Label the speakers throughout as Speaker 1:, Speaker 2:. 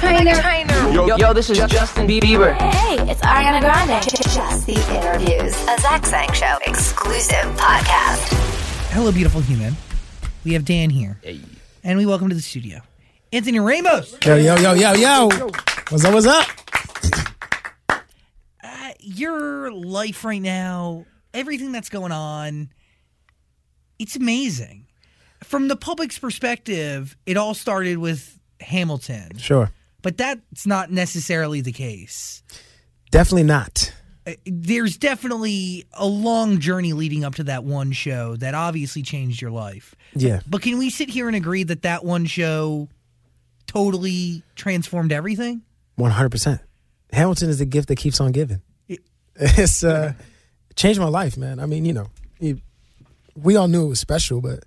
Speaker 1: Trainer.
Speaker 2: Yo, yo, this is Justin Bieber.
Speaker 1: Hey, it's Ariana Grande.
Speaker 3: Just the interviews. A Zach Sang Show exclusive podcast.
Speaker 4: Hello, beautiful human. We have Dan here. And we welcome to the studio. Anthony Ramos.
Speaker 5: Yo, yo, yo, yo, yo. What's up, what's up?
Speaker 4: Uh, your life right now, everything that's going on, it's amazing. From the public's perspective, it all started with Hamilton,
Speaker 5: Sure.
Speaker 4: But that's not necessarily the case.
Speaker 5: Definitely not.
Speaker 4: Uh, There's definitely a long journey leading up to that one show that obviously changed your life.
Speaker 5: Yeah.
Speaker 4: But can we sit here and agree that that one show totally transformed everything?
Speaker 5: 100%. Hamilton is the gift that keeps on giving. It's uh changed my life, man. I mean, you know, we all knew it was special, but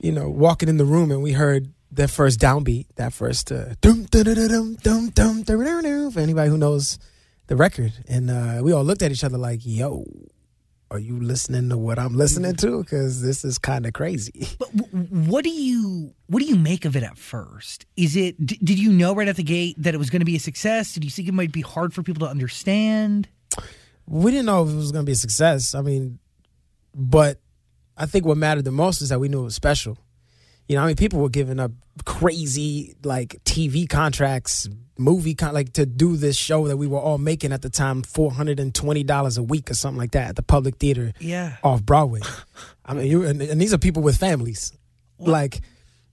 Speaker 5: you know, walking in the room and we heard that first downbeat, that first for anybody who knows the record. And uh, we all looked at each other like, yo, are you listening to what I'm listening to? Because this is kind of crazy.
Speaker 4: But what do you what do you make of it at first? Is it d- did you know right at the gate that it was going to be a success? Did you think it might be hard for people to understand?
Speaker 5: We didn't know if it was going to be a success. I mean, but I think what mattered the most is that we knew it was special. You know, I mean, people were giving up crazy like TV contracts, movie con- like to do this show that we were all making at the time, four hundred and twenty dollars a week or something like that at the Public Theater
Speaker 4: Yeah.
Speaker 5: off Broadway. I mean, you and, and these are people with families, like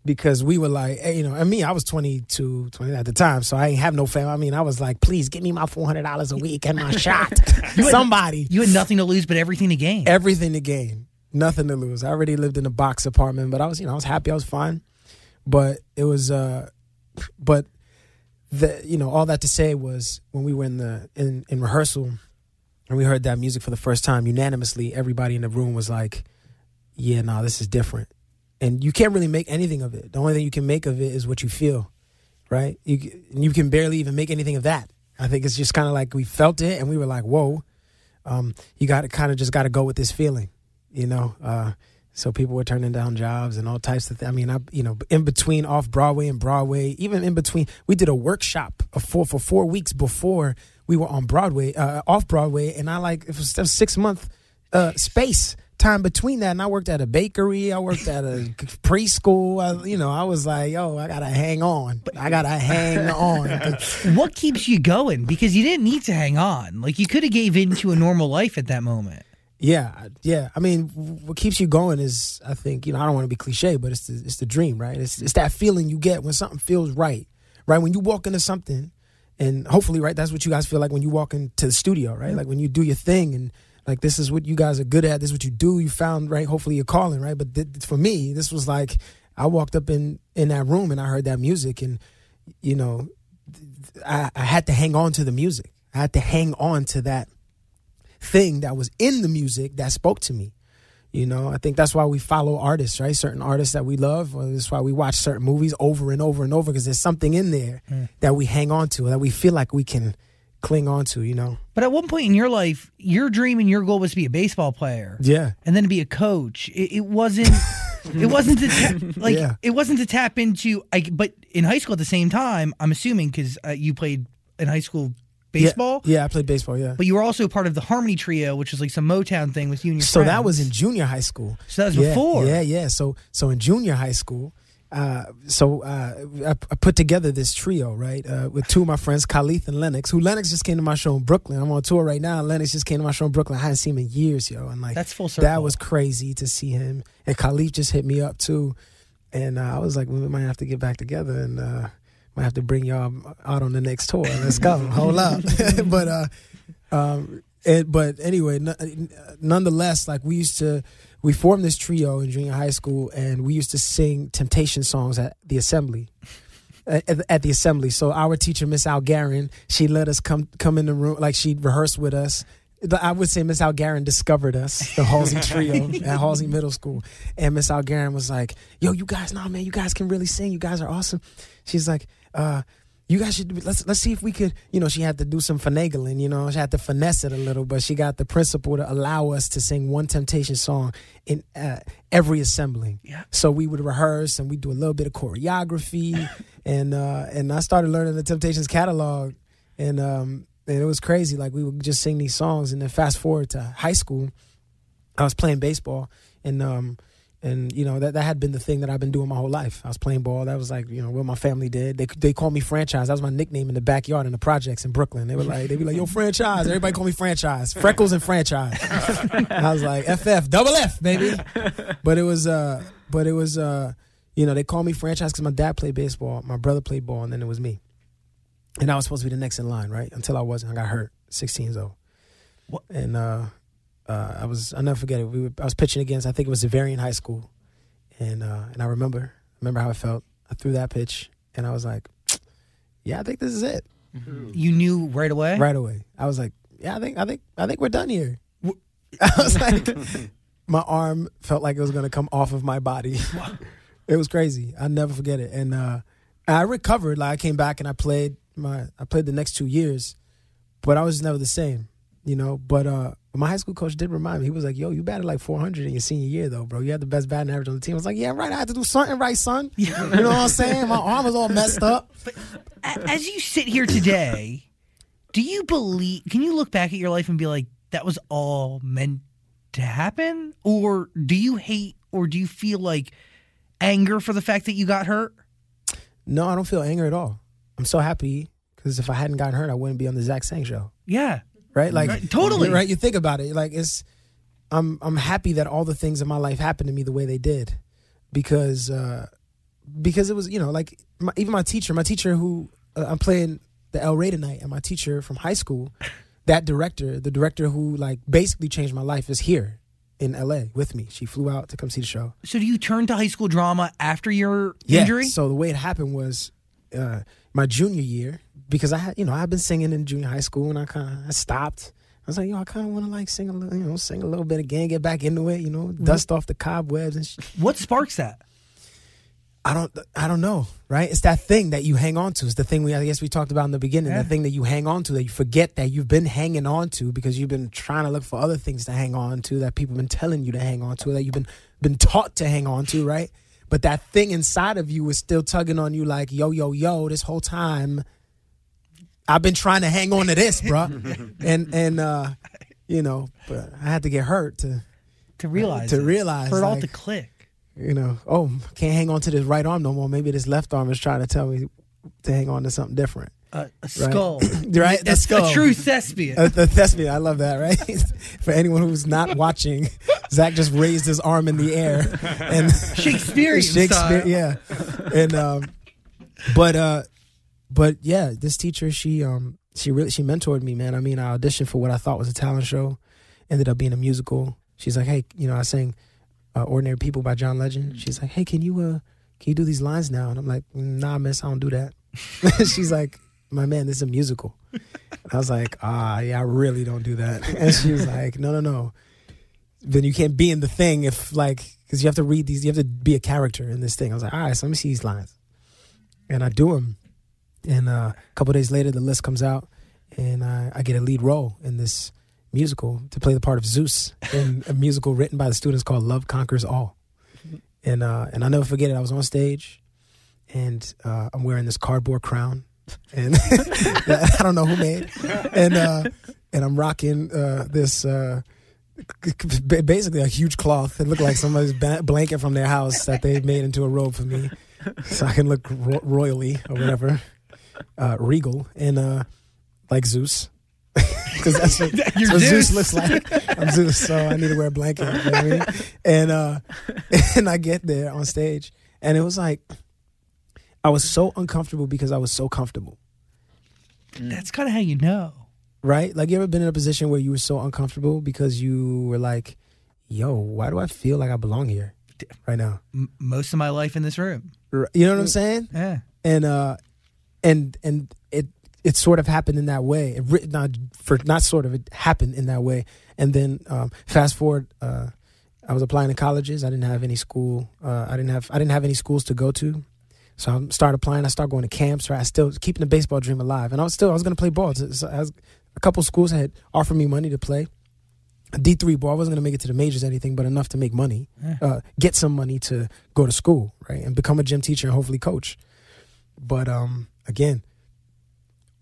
Speaker 5: because we were like, hey, you know, and me, I was 22, 20 at the time, so I ain't have no family. I mean, I was like, please give me my four hundred dollars a week and my shot. Somebody,
Speaker 4: You had nothing to lose but everything to gain.
Speaker 5: everything to gain, nothing to lose. I already lived in a box apartment, but I was, you know, I was happy, I was fine. But it was, uh but the, you know, all that to say was when we were in the in in rehearsal and we heard that music for the first time, unanimously, everybody in the room was like, "Yeah, no, this is different." And you can't really make anything of it. The only thing you can make of it is what you feel, right? You you can barely even make anything of that. I think it's just kind of like we felt it and we were like, "Whoa." Um, you got to kind of just got to go with this feeling, you know. Uh, so people were turning down jobs and all types of things. I mean, I you know, in between off Broadway and Broadway, even in between, we did a workshop of four for four weeks before we were on Broadway, uh, off Broadway, and I like it was a six month uh, space time between that, and I worked at a bakery, I worked at a preschool. I, you know, I was like, yo, I gotta hang on, I gotta hang on.
Speaker 4: what keeps you going? Because you didn't need to hang on. Like you could have gave in to a normal life at that moment.
Speaker 5: Yeah, yeah. I mean, what keeps you going is, I think, you know, I don't want to be cliche, but it's the, it's the dream, right? It's it's that feeling you get when something feels right, right? When you walk into something, and hopefully, right, that's what you guys feel like when you walk into the studio, right? Like when you do your thing, and like this is what you guys are good at. This is what you do. You found right. Hopefully, you're calling, right? But th- for me, this was like I walked up in in that room and I heard that music, and you know, I, I had to hang on to the music. I had to hang on to that thing that was in the music that spoke to me. You know, I think that's why we follow artists, right? Certain artists that we love. Or that's why we watch certain movies over and over and over because there's something in there that we hang on to, that we feel like we can cling on to. You know?
Speaker 4: But at one point in your life, your dream and your goal was to be a baseball player.
Speaker 5: Yeah.
Speaker 4: and then to be a coach. It, it wasn't. it wasn't to ta- like
Speaker 5: Yeah.
Speaker 4: it wasn't to tap into. I, but in high school at the same time, I'm assuming because uh, you played in high school baseball.
Speaker 5: Yeah, yeah I played baseball. Yeah.
Speaker 4: But you were also part of the Harmony Trio, which was like some Motown thing with you and your
Speaker 5: so that was in junior high school.
Speaker 4: So that was
Speaker 5: yeah,
Speaker 4: before.
Speaker 5: Yeah, yeah. So so in junior high school, uh, so uh, I, I put together this trio, right, uh, with two of my friends, Khalith and Lennox. Who Lennox just came to my show in Brooklyn. I'm on tour right now. Lennox just came to my show in Brooklyn. I hadn't seen him in years, yo, and like
Speaker 4: That's full
Speaker 5: That was crazy to see him. And Khalif just hit me up too, and uh, I was like, we might have to get back together and. Might have to bring y'all out on the next tour. Let's go. Hold up. but uh, um, it, but anyway, n- nonetheless, like we used to, we formed this trio in junior high school, and we used to sing Temptation songs at the assembly. At, at the assembly, so our teacher, Miss Algarin, she let us come come in the room, like she rehearsed with us. I would say Miss Algarin discovered us, the Halsey trio at Halsey Middle School, and Miss Algarin was like, "Yo, you guys, nah, man, you guys can really sing. You guys are awesome." She's like, uh, you guys should let's let's see if we could you know she had to do some finagling you know she had to finesse it a little but she got the principal to allow us to sing one temptation song in uh, every assembling
Speaker 4: Yeah.
Speaker 5: so we would rehearse and we do a little bit of choreography and uh and i started learning the temptations catalog and um and it was crazy like we would just sing these songs and then fast forward to high school i was playing baseball and um and you know that that had been the thing that I've been doing my whole life. I was playing ball. That was like you know what my family did. They they called me franchise. That was my nickname in the backyard in the projects in Brooklyn. They were like they be like yo franchise. Everybody call me franchise. Freckles and franchise. I was like FF double F baby. But it was uh but it was uh you know they called me franchise because my dad played baseball, my brother played ball, and then it was me. And I was supposed to be the next in line, right? Until I wasn't. I got hurt, 16 years old.
Speaker 4: What?
Speaker 5: And uh, uh, I was I'll never forget it. We were, I was pitching against I think it was Xaverian High School, and uh, and I remember remember how I felt. I threw that pitch, and I was like, yeah, I think this is it.
Speaker 4: You knew right away.
Speaker 5: Right away, I was like, yeah, I think I think I think we're done here. I was like, my arm felt like it was gonna come off of my body. it was crazy. I'll never forget it. And uh, I recovered. Like I came back and I played my I played the next two years, but I was never the same. You know. But uh, my high school coach did remind me. He was like, "Yo, you batted like 400 in your senior year, though, bro. You had the best batting average on the team." I was like, "Yeah, right. I had to do something right, son. You know what I'm saying? My arm was all messed up."
Speaker 4: As you sit here today, do you believe? Can you look back at your life and be like, that was all meant to happen, or do you hate, or do you feel like anger for the fact that you got hurt?
Speaker 5: No, I don't feel anger at all. I'm so happy because if I hadn't gotten hurt, I wouldn't be on the Zach Sang show.
Speaker 4: Yeah.
Speaker 5: Right? Like
Speaker 4: Right, totally.
Speaker 5: right. You think about it, like it's. I'm I'm happy that all the things in my life happened to me the way they did, because uh, because it was you know like my, even my teacher, my teacher who uh, I'm playing the El Rey tonight, and my teacher from high school, that director, the director who like basically changed my life, is here in L.A. with me. She flew out to come see the show.
Speaker 4: So do you turn to high school drama after your
Speaker 5: Yeah.
Speaker 4: injury?
Speaker 5: So the way it happened was uh, my junior year because I had you know I've been singing in junior high school and I kind of I stopped. I was like, yo, I kind of want to like sing a little, you know, sing a little bit again, get back into it, you know, dust off the cobwebs and. Sh-
Speaker 4: what sparks that?
Speaker 5: I don't, I don't know, right? It's that thing that you hang on to. It's the thing we, I guess, we talked about in the beginning.
Speaker 4: Yeah.
Speaker 5: That thing that you hang on to, that you forget that you've been hanging on to because you've been trying to look for other things to hang on to that people have been telling you to hang on to, that you've been been taught to hang on to, right? But that thing inside of you is still tugging on you, like, yo, yo, yo, this whole time, I've been trying to hang on to this, bruh. and and uh, you know, but I had to get hurt to
Speaker 4: To realize
Speaker 5: to realize
Speaker 4: for it all to click.
Speaker 5: you know, oh, can't hang on to this right arm no more. Maybe this left arm is trying to tell me to hang on to something different.
Speaker 4: Uh, a skull,
Speaker 5: Right? The
Speaker 4: A-
Speaker 5: skull.
Speaker 4: A true thespian.
Speaker 5: Uh, the thespian, I love that, right? For anyone who's not watching, Zach just raised his arm in the air and
Speaker 4: Shakespearean
Speaker 5: Shakespeare,
Speaker 4: style.
Speaker 5: yeah. And um, but uh, but yeah, this teacher, she um, she really she mentored me, man. I mean, I auditioned for what I thought was a talent show, ended up being a musical. She's like, hey, you know, I sang uh, "Ordinary People" by John Legend. She's like, hey, can you uh, can you do these lines now? And I'm like, nah, miss, I don't do that. She's like, my man, this is a musical. And I was like, ah, yeah, I really don't do that. And she was like, no, no, no. Then you can't be in the thing if like because you have to read these. You have to be a character in this thing. I was like, all right, so let me see these lines, and I do them. And uh, a couple days later, the list comes out, and I, I get a lead role in this musical to play the part of Zeus in a musical written by the students called Love Conquers All. And uh, and I never forget it. I was on stage, and uh, I'm wearing this cardboard crown, and I don't know who made, and uh, and I'm rocking uh, this. Uh, basically a huge cloth. It looked like somebody's ba- blanket from their house that they made into a robe for me, so I can look ro- royally or whatever, uh, regal and uh, like Zeus. Because that's what, that's
Speaker 4: You're
Speaker 5: what Zeus.
Speaker 4: Zeus.
Speaker 5: looks like. I'm Zeus, so I need to wear a blanket. You know what I mean? And uh, and I get there on stage, and it was like I was so uncomfortable because I was so comfortable.
Speaker 4: That's kind of how you know.
Speaker 5: right? Like you ever been in a position where you were so uncomfortable because you were like, "Yo, why do I feel like I belong here right now?"
Speaker 4: M- most of my life in this room.
Speaker 5: You know what I'm saying?
Speaker 4: Yeah.
Speaker 5: And uh, and and it it sort of happened in that way. It writ- not for not sort of it happened in that way. And then um, fast forward, uh, I was applying to colleges. I didn't have any school. Uh, I didn't have I didn't have any schools to go to. So I started applying. I started going to camps. Right, I still keeping the baseball dream alive, and I was still I was going to play ball. So, was, a couple schools had offered me money to play D three ball. I wasn't going to make it to the majors or anything, but enough to make money, uh, get some money to go to school, right, and become a gym teacher and hopefully coach. But um, again,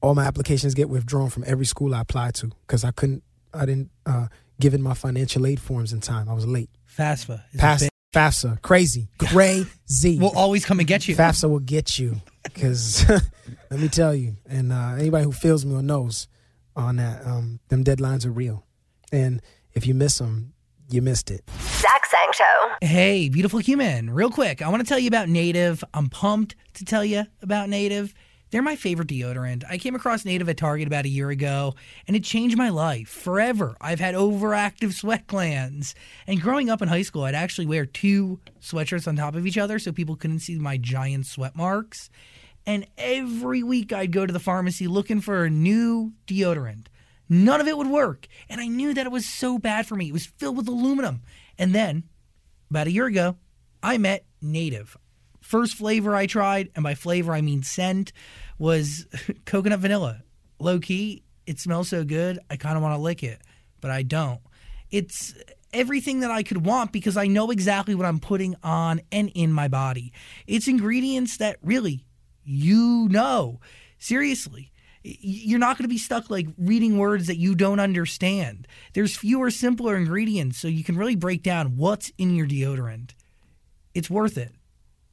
Speaker 5: all my applications get withdrawn from every school I applied to because I couldn't, I didn't uh, give in my financial aid forms in time. I was late.
Speaker 4: FAFSA. is a
Speaker 5: Pass
Speaker 4: big-
Speaker 5: FAFSA, crazy, crazy.
Speaker 4: Will always come and get you.
Speaker 5: FAFSA will get you because let me tell you, and uh, anybody who feels me or knows on that, um, them deadlines are real, and if you miss them, you missed it.
Speaker 3: Zach Sang Show.
Speaker 4: Hey, beautiful human. Real quick, I want to tell you about Native. I'm pumped to tell you about Native. They're my favorite deodorant. I came across Native at Target about a year ago, and it changed my life forever. I've had overactive sweat glands. And growing up in high school, I'd actually wear two sweatshirts on top of each other so people couldn't see my giant sweat marks. And every week I'd go to the pharmacy looking for a new deodorant. None of it would work. And I knew that it was so bad for me. It was filled with aluminum. And then, about a year ago, I met Native. First flavor I tried, and by flavor I mean scent, was coconut vanilla. Low key, it smells so good, I kind of want to lick it, but I don't. It's everything that I could want because I know exactly what I'm putting on and in my body. It's ingredients that really you know. Seriously. You're not going to be stuck like reading words that you don't understand. There's fewer, simpler ingredients, so you can really break down what's in your deodorant. It's worth it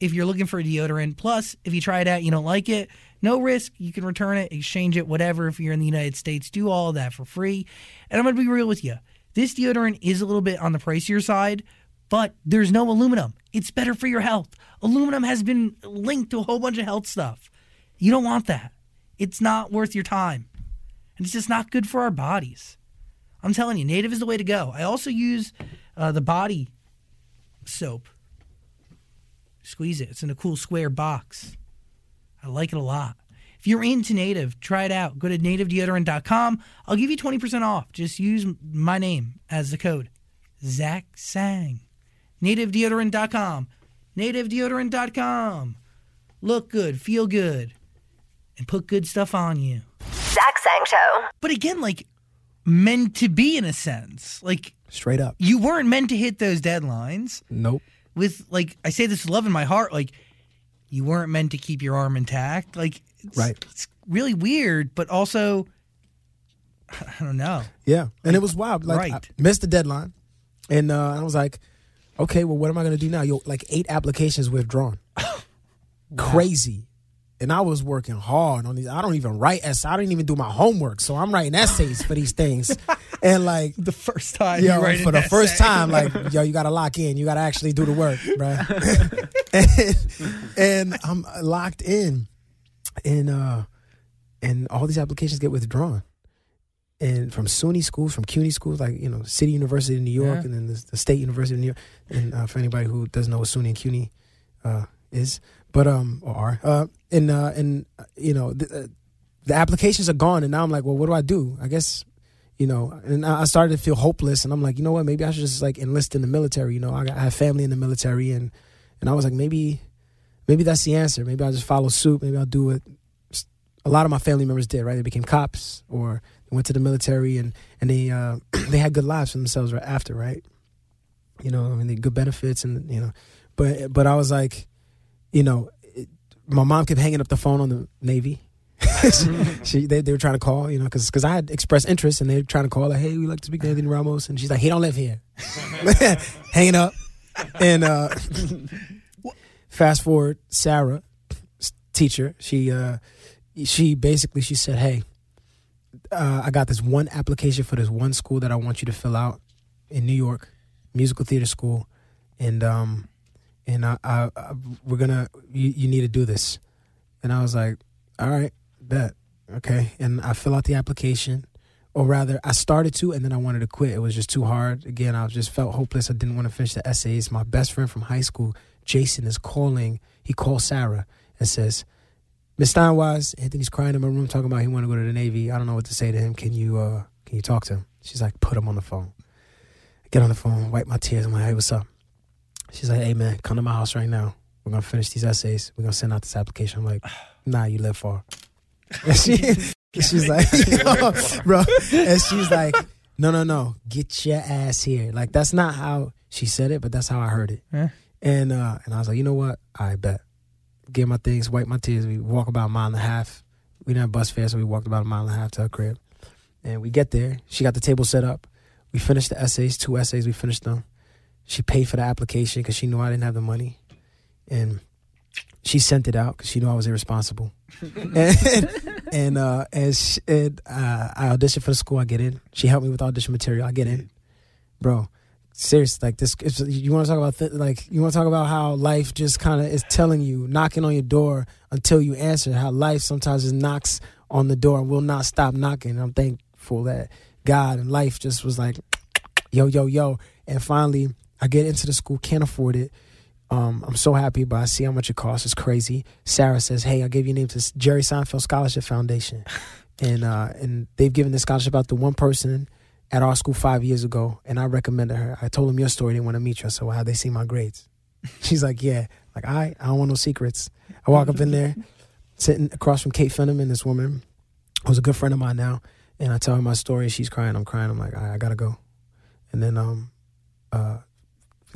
Speaker 4: if you're looking for a deodorant. Plus, if you try it out, you don't like it, no risk. You can return it, exchange it, whatever. If you're in the United States, do all of that for free. And I'm going to be real with you. This deodorant is a little bit on the pricier side, but there's no aluminum. It's better for your health. Aluminum has been linked to a whole bunch of health stuff. You don't want that. It's not worth your time. And it's just not good for our bodies. I'm telling you, native is the way to go. I also use uh, the body soap squeeze it. It's in a cool square box. I like it a lot. If you're into native, try it out. Go to nativedeodorant.com. I'll give you 20% off. Just use my name as the code. Zach Sang. Nativedeodorant.com. Nativedeodorant.com. Look good, feel good, and put good stuff on you.
Speaker 3: Zach Sang Show.
Speaker 4: But again, like meant to be in a sense. Like
Speaker 5: Straight up.
Speaker 4: you weren't meant to hit those deadlines.
Speaker 5: Nope.
Speaker 4: With like I say this with love in my heart, like you weren't meant to keep your arm intact. Like it's,
Speaker 5: Right.
Speaker 4: it's really weird, but also I don't know.
Speaker 5: Yeah, and it was wild. Like, I
Speaker 4: Right.
Speaker 5: missed the deadline, and uh, I was like, okay, well, what am I going to do now? Yo, like eight applications withdrawn. Crazy. And I was working hard on these. I don't even write essays. I didn't even do my homework. So I'm writing essays for these things. And like,
Speaker 4: The first time
Speaker 5: yo, for the first time, like, yo, you got to lock in. You got to actually do the work, bro. and, and I'm locked in. And, uh, and all these applications get withdrawn and from SUNY schools, from CUNY schools, like you know, City University of New York,
Speaker 4: Yeah.
Speaker 5: and then the, the State University of New York. And uh, for anybody who doesn't know what SUNY and CUNY uh, is, but um, or are, uh, and uh, and you know, the, uh, the applications are gone, and now I'm like, well, what do I do? I guess. You know, and I started to feel hopeless, and I'm like, you know what? Maybe I should just like enlist in the military. You know, I, got- I have family in the military, and and I was like, maybe, maybe that's the answer. Maybe I'll just follow suit. Maybe I'll do what a lot of my family members did. Right? They became cops, or went to the military, and and they uh, they had good lives for themselves right after. Right? You know, I mean, they good benefits, and you know, but but I was like, you know, it, my mom kept hanging up the phone on the Navy. she, they, they were trying to call, you know, because I had expressed interest and they were trying to call, like, hey, we'd like to speak to Anthony Ramos. And she's like, he don't live here. Hanging up. And uh, fast forward, Sarah, teacher, she uh, she basically she said, hey, uh, I got this one application for this one school that I want you to fill out in New York, musical theater school, and um, and I, I, I we're gonna you, you need to do this, and I was like, all right, bet, okay, and I fill out the application, or rather, I started to, and then I wanted to quit. It was just too hard. Again, I just felt hopeless. I didn't want to finish the essays. My best friend from high school, Jason, is calling. He calls Sarah and says. Miss Steinwise, Anthony's crying in my room talking about he want to go to the Navy. I don't know what to say to him. Can you uh can you talk to him? She's like, put him on the phone. I get on the phone, wipe my tears. I'm like, hey, what's up? She's like, hey man, come to my house right now. we're gonna finish these essays. We're gonna send out this application. I'm like, nah, you live far. And she, she's like, bro, and she's like, no, no, no, get your ass here. Like that's not how she said it, but that's how I heard it.
Speaker 4: Yeah.
Speaker 5: And uh, and I was like, you know what? I bet. Get my things, wipe my tears. We walk about a mile and a half. We didn't have bus fare, so we walked about a mile and a half to her crib. And we get there. She got the table set up. We finished the essays, two essays. We finished them. She paid for the application because she knew I didn't have the money, and she sent it out because she knew I was irresponsible. and and uh, and, sh- and uh, I auditioned for the school. I get in. She helped me with audition material. I get in, bro. Serious, like this. You want to talk about th- like you want to talk about how life just kind of is telling you, knocking on your door until you answer. How life sometimes just knocks on the door and will not stop knocking. I'm thankful that God and life just was like, yo, yo, yo. And finally, I get into the school, can't afford it. Um, I'm so happy, but I see how much it costs. It's crazy. Sarah says, "Hey, I'll give your name to Jerry Seinfeld Scholarship Foundation," and uh, and they've given the scholarship out to one person at our school five years ago, and I recommended her. I told them your story. They want to meet you. I said, "Well, how they see my grades?" She's like, "Yeah." Like, I, I don't want no secrets. I walk up in there, sitting across from Kate Fenneman, this woman who's a good friend of mine now, and I tell her my story. She's crying. I'm crying. I'm like, I, I gotta go. And then, um, uh,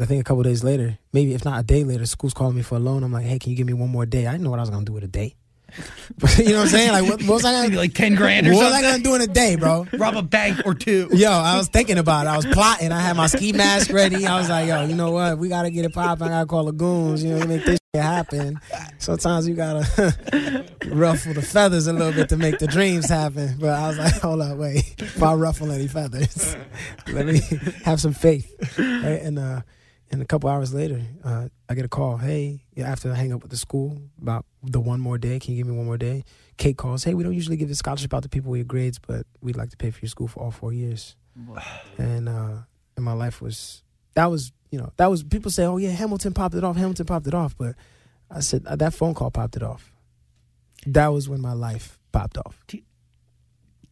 Speaker 5: I think a couple days later, maybe if not a day later, school's calling me for a loan. I'm like, hey, can you give me one more day? I didn't know what I was gonna do with a day. you know what I'm saying? Like, what, what was I gonna?
Speaker 4: like ten grand or
Speaker 5: What was I
Speaker 4: something.
Speaker 5: gonna do in a day, bro?
Speaker 4: Rob a bank or two.
Speaker 5: Yo, I was thinking about it. I was plotting. I had my ski mask ready. I was like, yo, you know what? We gotta get it popping. I gotta call the goons. You know, make this shit happen. Sometimes you gotta ruffle the feathers a little bit to make the dreams happen. But I was like, hold up, wait. If I ruffle any feathers, let me have some faith. Right? And uh, and a couple hours later, uh, I get a call. Hey, yeah, after I hang up with the school about the one more day, can you give me one more day? Kate calls. Hey, we don't usually give the scholarship out to people with your grades, but we'd like to pay for your school for all four years. And uh, and my life was that was you know that was people say, oh yeah, Hamilton popped it off. Hamilton popped it off, but I said uh, that phone call popped it off. That was when my life popped off.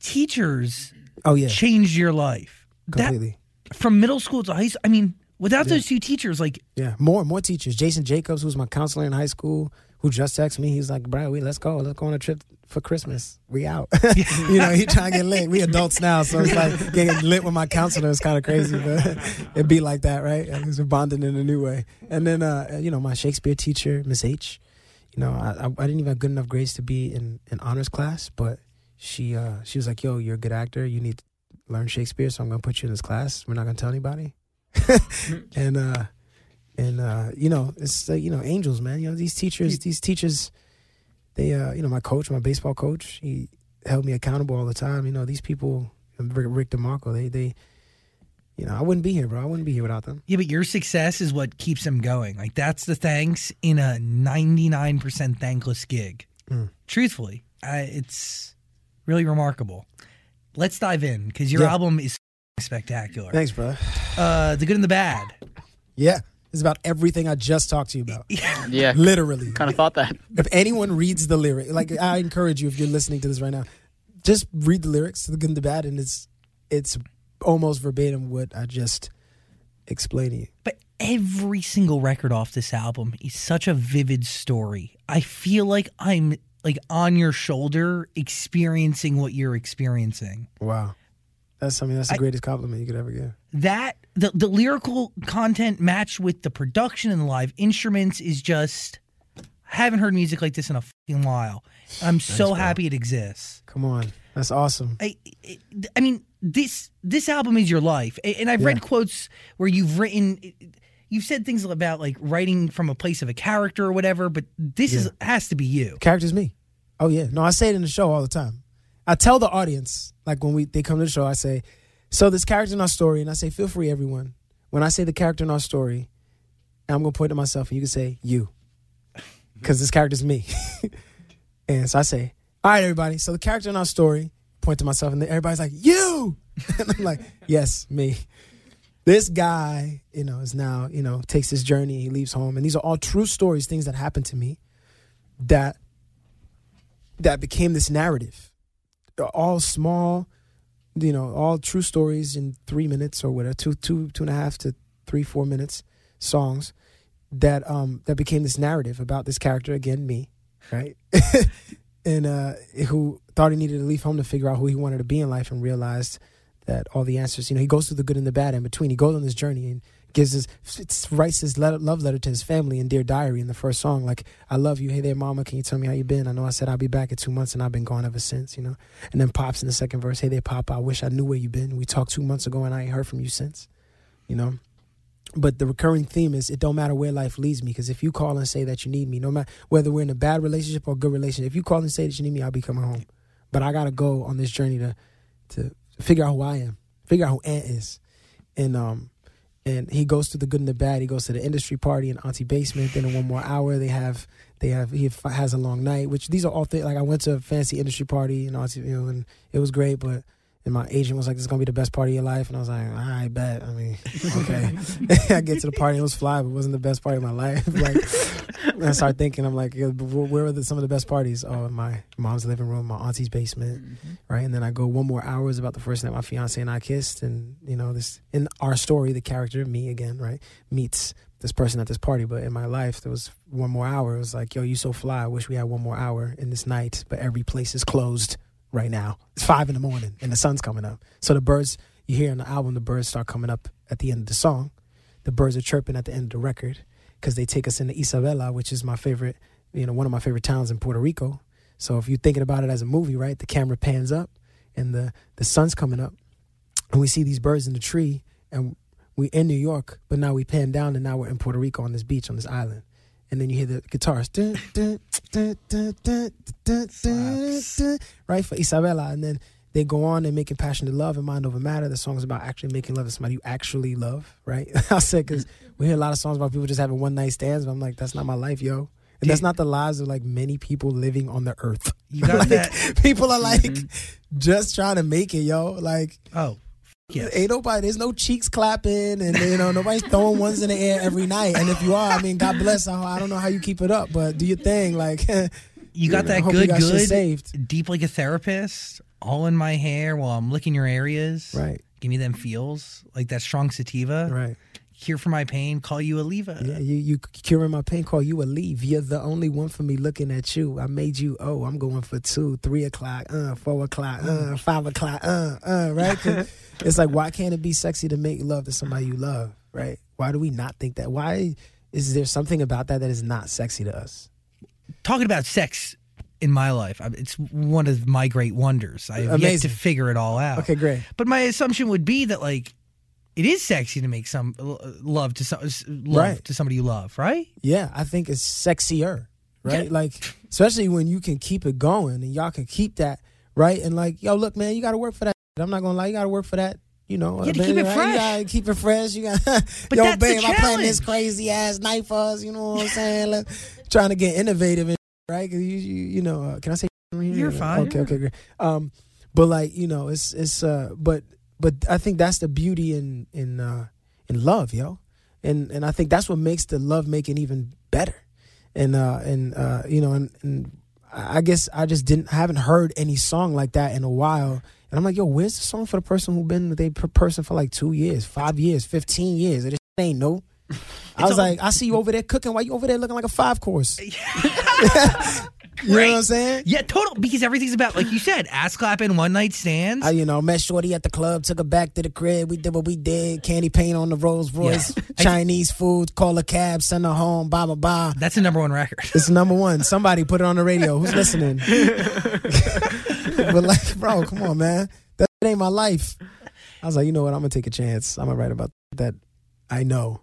Speaker 4: Teachers
Speaker 5: Oh yeah,
Speaker 4: changed your life. That
Speaker 5: completely.
Speaker 4: from middle school to high school. I mean, without
Speaker 5: Yeah.
Speaker 4: those two teachers, like
Speaker 5: Yeah, more more teachers. Jason Jacobs, who was my counselor in high school, who just texted me. He's like, "Bro, we let's go. Let's go on a trip for Christmas. We out." you know, he trying to get lit. We adults now, so it's like getting lit with my counselor is kind of crazy, but it'd be like that, right? And we're bonding in a new way. And then, uh, you know, my Shakespeare teacher, Miss H. You know, I, I I didn't even have good enough grades to be in an honors class, but she uh she was like, "Yo, you're a good actor. You need to learn Shakespeare, so I'm gonna put you in this class. We're not gonna tell anybody." and uh and uh you know it's like you know angels man you know these teachers these teachers they uh you know my coach my baseball coach he held me accountable all the time you know these people rick, rick demarco they they you know i wouldn't be here bro i wouldn't be here without them
Speaker 4: yeah, but your success is what keeps them going. Like that's the thanks in a ninety nine percent thankless gig.
Speaker 5: Mm.
Speaker 4: Truthfully, I, it's really remarkable. Let's dive in because your
Speaker 5: Yeah.
Speaker 4: album is spectacular.
Speaker 5: thanks brother
Speaker 4: Uh, the good and the bad.
Speaker 5: yeah it's about everything i just talked to you about
Speaker 2: Yeah.
Speaker 5: literally
Speaker 2: Kind of thought that.
Speaker 5: if anyone reads the lyric like i encourage you if you're listening to this right now just read the lyrics to the good and the bad and it's it's almost verbatim what i just explained to you
Speaker 4: But every single record off this album is such a vivid story. I feel like I'm like on your shoulder experiencing what you're experiencing.
Speaker 5: Wow. That's I mean that's the
Speaker 4: I-
Speaker 5: greatest compliment you could ever give.
Speaker 4: That the the lyrical content matched with the production and the live instruments is just I haven't heard music like this in a fucking while. I'm so
Speaker 5: bro.
Speaker 4: happy it exists.
Speaker 5: Come on. That's awesome.
Speaker 4: I, I, I mean, this this album is your life, and I've read quotes where you've written, you've said things about like writing from a place of a character or whatever. But this is has to be you.
Speaker 5: Character's me. Oh yeah. No, I say it in the show all the time. I tell the audience, like when we they come to the show, I say, So this character in our story, and I say, feel free everyone. When I say the character in our story, I'm gonna point to myself and you can say you. Cause this character's me. and so I say, All right, everybody. So the character in our story, point to myself, and everybody's like, You and I'm like, Yes, me. This guy, you know, is now, you know, takes this journey, he leaves home, and these are all true stories, things that happened to me that that became this narrative. All small, you know, all true stories in three minutes or whatever, two, two, two and a half to three, four minutes songs. that um that became this narrative about this character again, me, right? and uh who thought he needed to leave home to figure out who he wanted to be in life and realized that all the answers, you know, he goes through the good and the bad in between. He goes on this journey and gives his writes his letter, love letter to his family in Dear Diary in the first song. Like, I love you. Hey there, mama. Can you tell me how you been? I know I said I'll be back in two months, and I've been gone ever since. You know. And then pops in the second verse. Hey there, papa. I wish I knew where you been. We talked two months ago, and I ain't heard from you since. You know. But the recurring theme is it don't matter where life leads me because if you call and say that you need me, no matter whether we're in a bad relationship or good relationship, if you call and say that you need me, I'll be coming home. But I gotta go on this journey to to figure out who I am, figure out who Ant is, and um and he goes to the good and the bad. He goes to the industry party in Auntie Basement. Then in one more hour, they have they have he has a long night. Which these are all things like I went to a fancy industry party and Auntie, you know, and it was great. But and my agent was like, "This is gonna be the best party of your life," and I was like, "I bet." I mean, okay. I get to the party, it was fly, but it wasn't the best party of my life. like, I start thinking, I'm like, where were the, some of the best parties? Oh, in my mom's living room, my auntie's basement, mm-hmm. right? And then I go one more hour is about the first night my fiance and I kissed, and you know, this in our story, the character me again, right, meets this person at this party. But in my life, there was one more hour. It was like, yo, you so fly. I wish we had one more hour in this night, but every place is closed right now. It's five in the morning and the sun's coming up. So the birds you hear on the album, the birds start coming up at the end of the song. The birds are chirping at the end of the record because they take us into Isabela, which is my favorite, you know, one of my favorite towns in Puerto Rico. So if you're thinking about it as a movie, right, the camera pans up and the, the sun's coming up and we see these birds in the tree and we in New York, but now we pan down and now we're in Puerto Rico on this beach, on this island. And then you hear the guitars, right, for Isabela. And then they go on and making passionate love and mind over matter. The song's about actually making love to somebody you actually love, right? I said, because we hear a lot of songs about people just having one night stands, but I'm like, that's not my life, yo. And that's not the lives of like many people living on the earth.
Speaker 4: You got
Speaker 5: like,
Speaker 4: that?
Speaker 5: People are like mm-hmm. just trying to make it, yo. Like,
Speaker 4: Oh, yes.
Speaker 5: Ain't nobody. There's no cheeks clapping, and you know nobody's throwing ones in the air every night. And if you are, I mean, God bless. I, I don't know how you keep it up, but do your thing. Like
Speaker 4: You got that good,
Speaker 5: got
Speaker 4: good,
Speaker 5: saved.
Speaker 4: deep like a therapist, all in my hair while I'm licking your areas.
Speaker 5: right,
Speaker 4: Give me them feels like that strong sativa.
Speaker 5: right.
Speaker 4: Cure for my pain. Call you a lever.
Speaker 5: Yeah, you you curing my pain. Call you a leave. You're the only one for me looking at you. I made you. Oh, I'm going for two, three o'clock, uh, four o'clock, uh, five o'clock, uh, uh. Right? it's like why can't it be sexy to make love to somebody you love? Right? Why do we not think that? Why is there something about that that is not sexy to us?
Speaker 4: Talking about sex in my life, it's one of my great wonders. I have yet to figure it all out.
Speaker 5: Okay, great.
Speaker 4: But my assumption would be that like it is sexy to make some uh, love to some love
Speaker 5: Right.
Speaker 4: to somebody you love, right?
Speaker 5: Yeah, I think it's sexier, right?
Speaker 4: Yeah.
Speaker 5: Like, especially when you can keep it going and y'all can keep that, right? And like, yo, look, man, you got to work for that. I'm not gonna lie, you got to work for that. You know,
Speaker 4: Yeah, to
Speaker 5: man,
Speaker 4: keep it fresh.
Speaker 5: You gotta keep it fresh. You got,
Speaker 4: But
Speaker 5: yo,
Speaker 4: that's
Speaker 5: babe, I'm playing this crazy ass night for us. You know what I'm saying? Like, trying to get innovative, and right? 'Cause you, you, you know, uh, can I say?
Speaker 4: You're fine.
Speaker 5: Okay, okay, great. Um, but like, you know, it's it's uh, but but I think that's the beauty in in uh in love, yo, and and I think that's what makes the love making even better and uh and uh you know and, and I guess I just didn't I haven't heard any song like that in a while and I'm like yo where's the song for the person who been with a person for like two years five years fifteen years it just ain't no I was like I see you over there cooking why you over there looking like a five course you know what I'm saying
Speaker 4: Yeah, total. Because everything's about, like you said, ass clapping, one night stands.
Speaker 5: I, you know, met Shorty at the club, took her back to the crib. We did what we did. Candy paint on the Rolls Royce,
Speaker 4: Yeah.
Speaker 5: Chinese food, call a cab, send her home, blah, blah, blah.
Speaker 4: That's the number one record.
Speaker 5: It's number one. Somebody put it on the radio. Who's listening? but like, bro, come on, man. That ain't my life. I was like, you know what? I'm gonna take a chance. I'm gonna write about that. I know.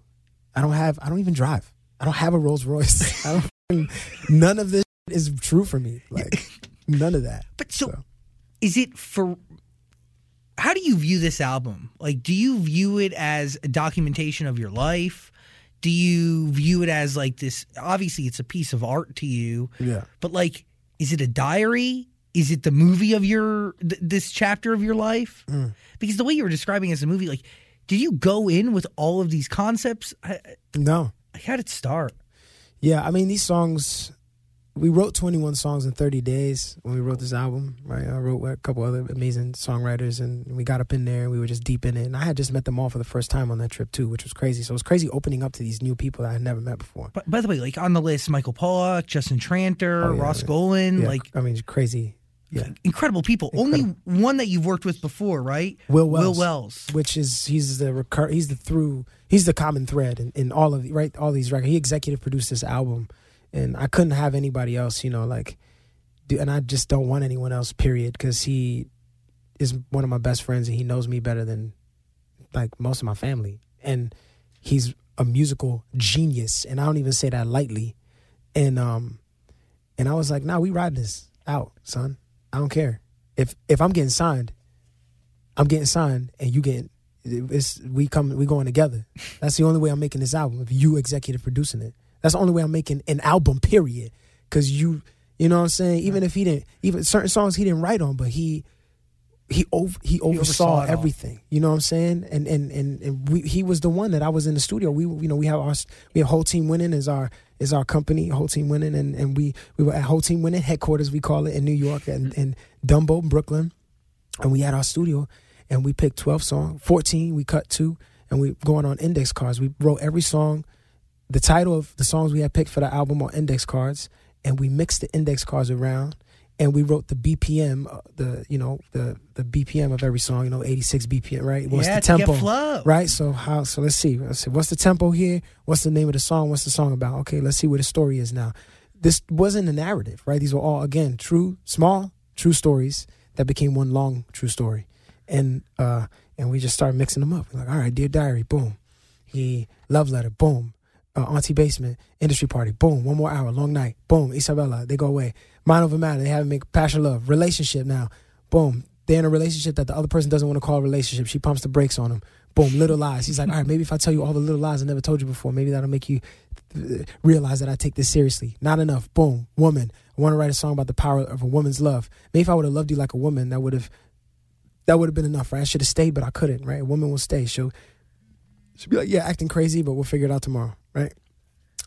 Speaker 5: I don't have. I don't even drive. I don't have a Rolls Royce. I don't. None of this is true for me. Like none of that.
Speaker 4: But so,
Speaker 5: So.
Speaker 4: is it for? How do you view this album? Like, do you view it as a documentation of your life? Do you view it as like this? Obviously, it's a piece of art to you,
Speaker 5: Yeah.
Speaker 4: but like, is it a diary? Is it the movie of your th- this chapter of your life?
Speaker 5: Mm.
Speaker 4: Because the way you were describing it as a movie, like, did you go in with all of these concepts? I,
Speaker 5: No.
Speaker 4: I, how did it start?
Speaker 5: Yeah, I mean these songs we wrote 21 songs in 30 days when we wrote this album, right? I wrote with a couple other amazing songwriters and we got up in there and we were just deep in it. And I had just met them all for the first time on that trip too, which was crazy. So it was crazy opening up to these new people that I had never met before.
Speaker 4: But by the way, like on the list, Michael Pollack, Justin Tranter,
Speaker 5: Oh, yeah,
Speaker 4: Ross. Golan,
Speaker 5: Yeah,
Speaker 4: like
Speaker 5: I mean, crazy. Yeah.
Speaker 4: incredible people. Only one that you've worked with before, right?
Speaker 5: Will Wells.
Speaker 4: Will Wells.
Speaker 5: which is he's the recur he's the through he's the common thread in, in all of the, right all these records. He executive produced this album, and I couldn't have anybody else, you know, like, do, and I just don't want anyone else. Period, because he is one of my best friends, and he knows me better than like most of my family, and he's a musical genius, and I don't even say that lightly, and um, and I was like, nah, we ride this out, son. I don't care if if I'm getting signed. I'm getting signed and you getting it's we come we going together. That's the only way I'm making this album. If you executive producing it, that's the only way I'm making an album. Period. Because you you know what I'm saying. Even if he didn't even certain songs he didn't write on, but he he over he oversaw,
Speaker 4: oversaw it all.
Speaker 5: everything. You know what I'm saying? And and and and we he was the one that I was in the studio. We you know we have our we have whole team winning is our is our company whole team winning and and we we were at whole team winning headquarters we call it in New York and and Dumbo Brooklyn, and we had our studio and we picked 12 songs 14 we cut two and we going on index cards. We wrote every song. The title of the songs we had picked for the album on index cards and we mixed the index cards around and we wrote the BPM uh, the you know the the BPM of every song you know 86 BPM right? What's
Speaker 4: yeah,
Speaker 5: the tempo?
Speaker 4: flow.
Speaker 5: right? So how so let's see. Let's see. What's the tempo here? What's the name of the song? What's the song about? Okay let's see where the story is now. This wasn't a narrative right? These were all again true small true stories that became one long true story. And uh and we just started mixing them up. We're like all right dear diary boom. He love letter boom. Uh, auntie basement industry party boom. One more hour long night boom. Isabela they go away mind over matter. They haven't make passion love relationship now. Boom. They're in a relationship that the other person doesn't want to call a relationship. She pumps the brakes on them boom. Little lies. He's like all right maybe if i tell you all the little lies i never told you before maybe that'll make you uh, realize that i take this seriously. Not enough. Boom. Woman. I want to write a song about the power of a woman's love. Maybe if i would have loved you like a woman that would have that would have been enough, right? I should have stayed, but I couldn't, right? A woman will stay. She'll she'll be like, yeah, acting crazy, but we'll figure it out tomorrow, right?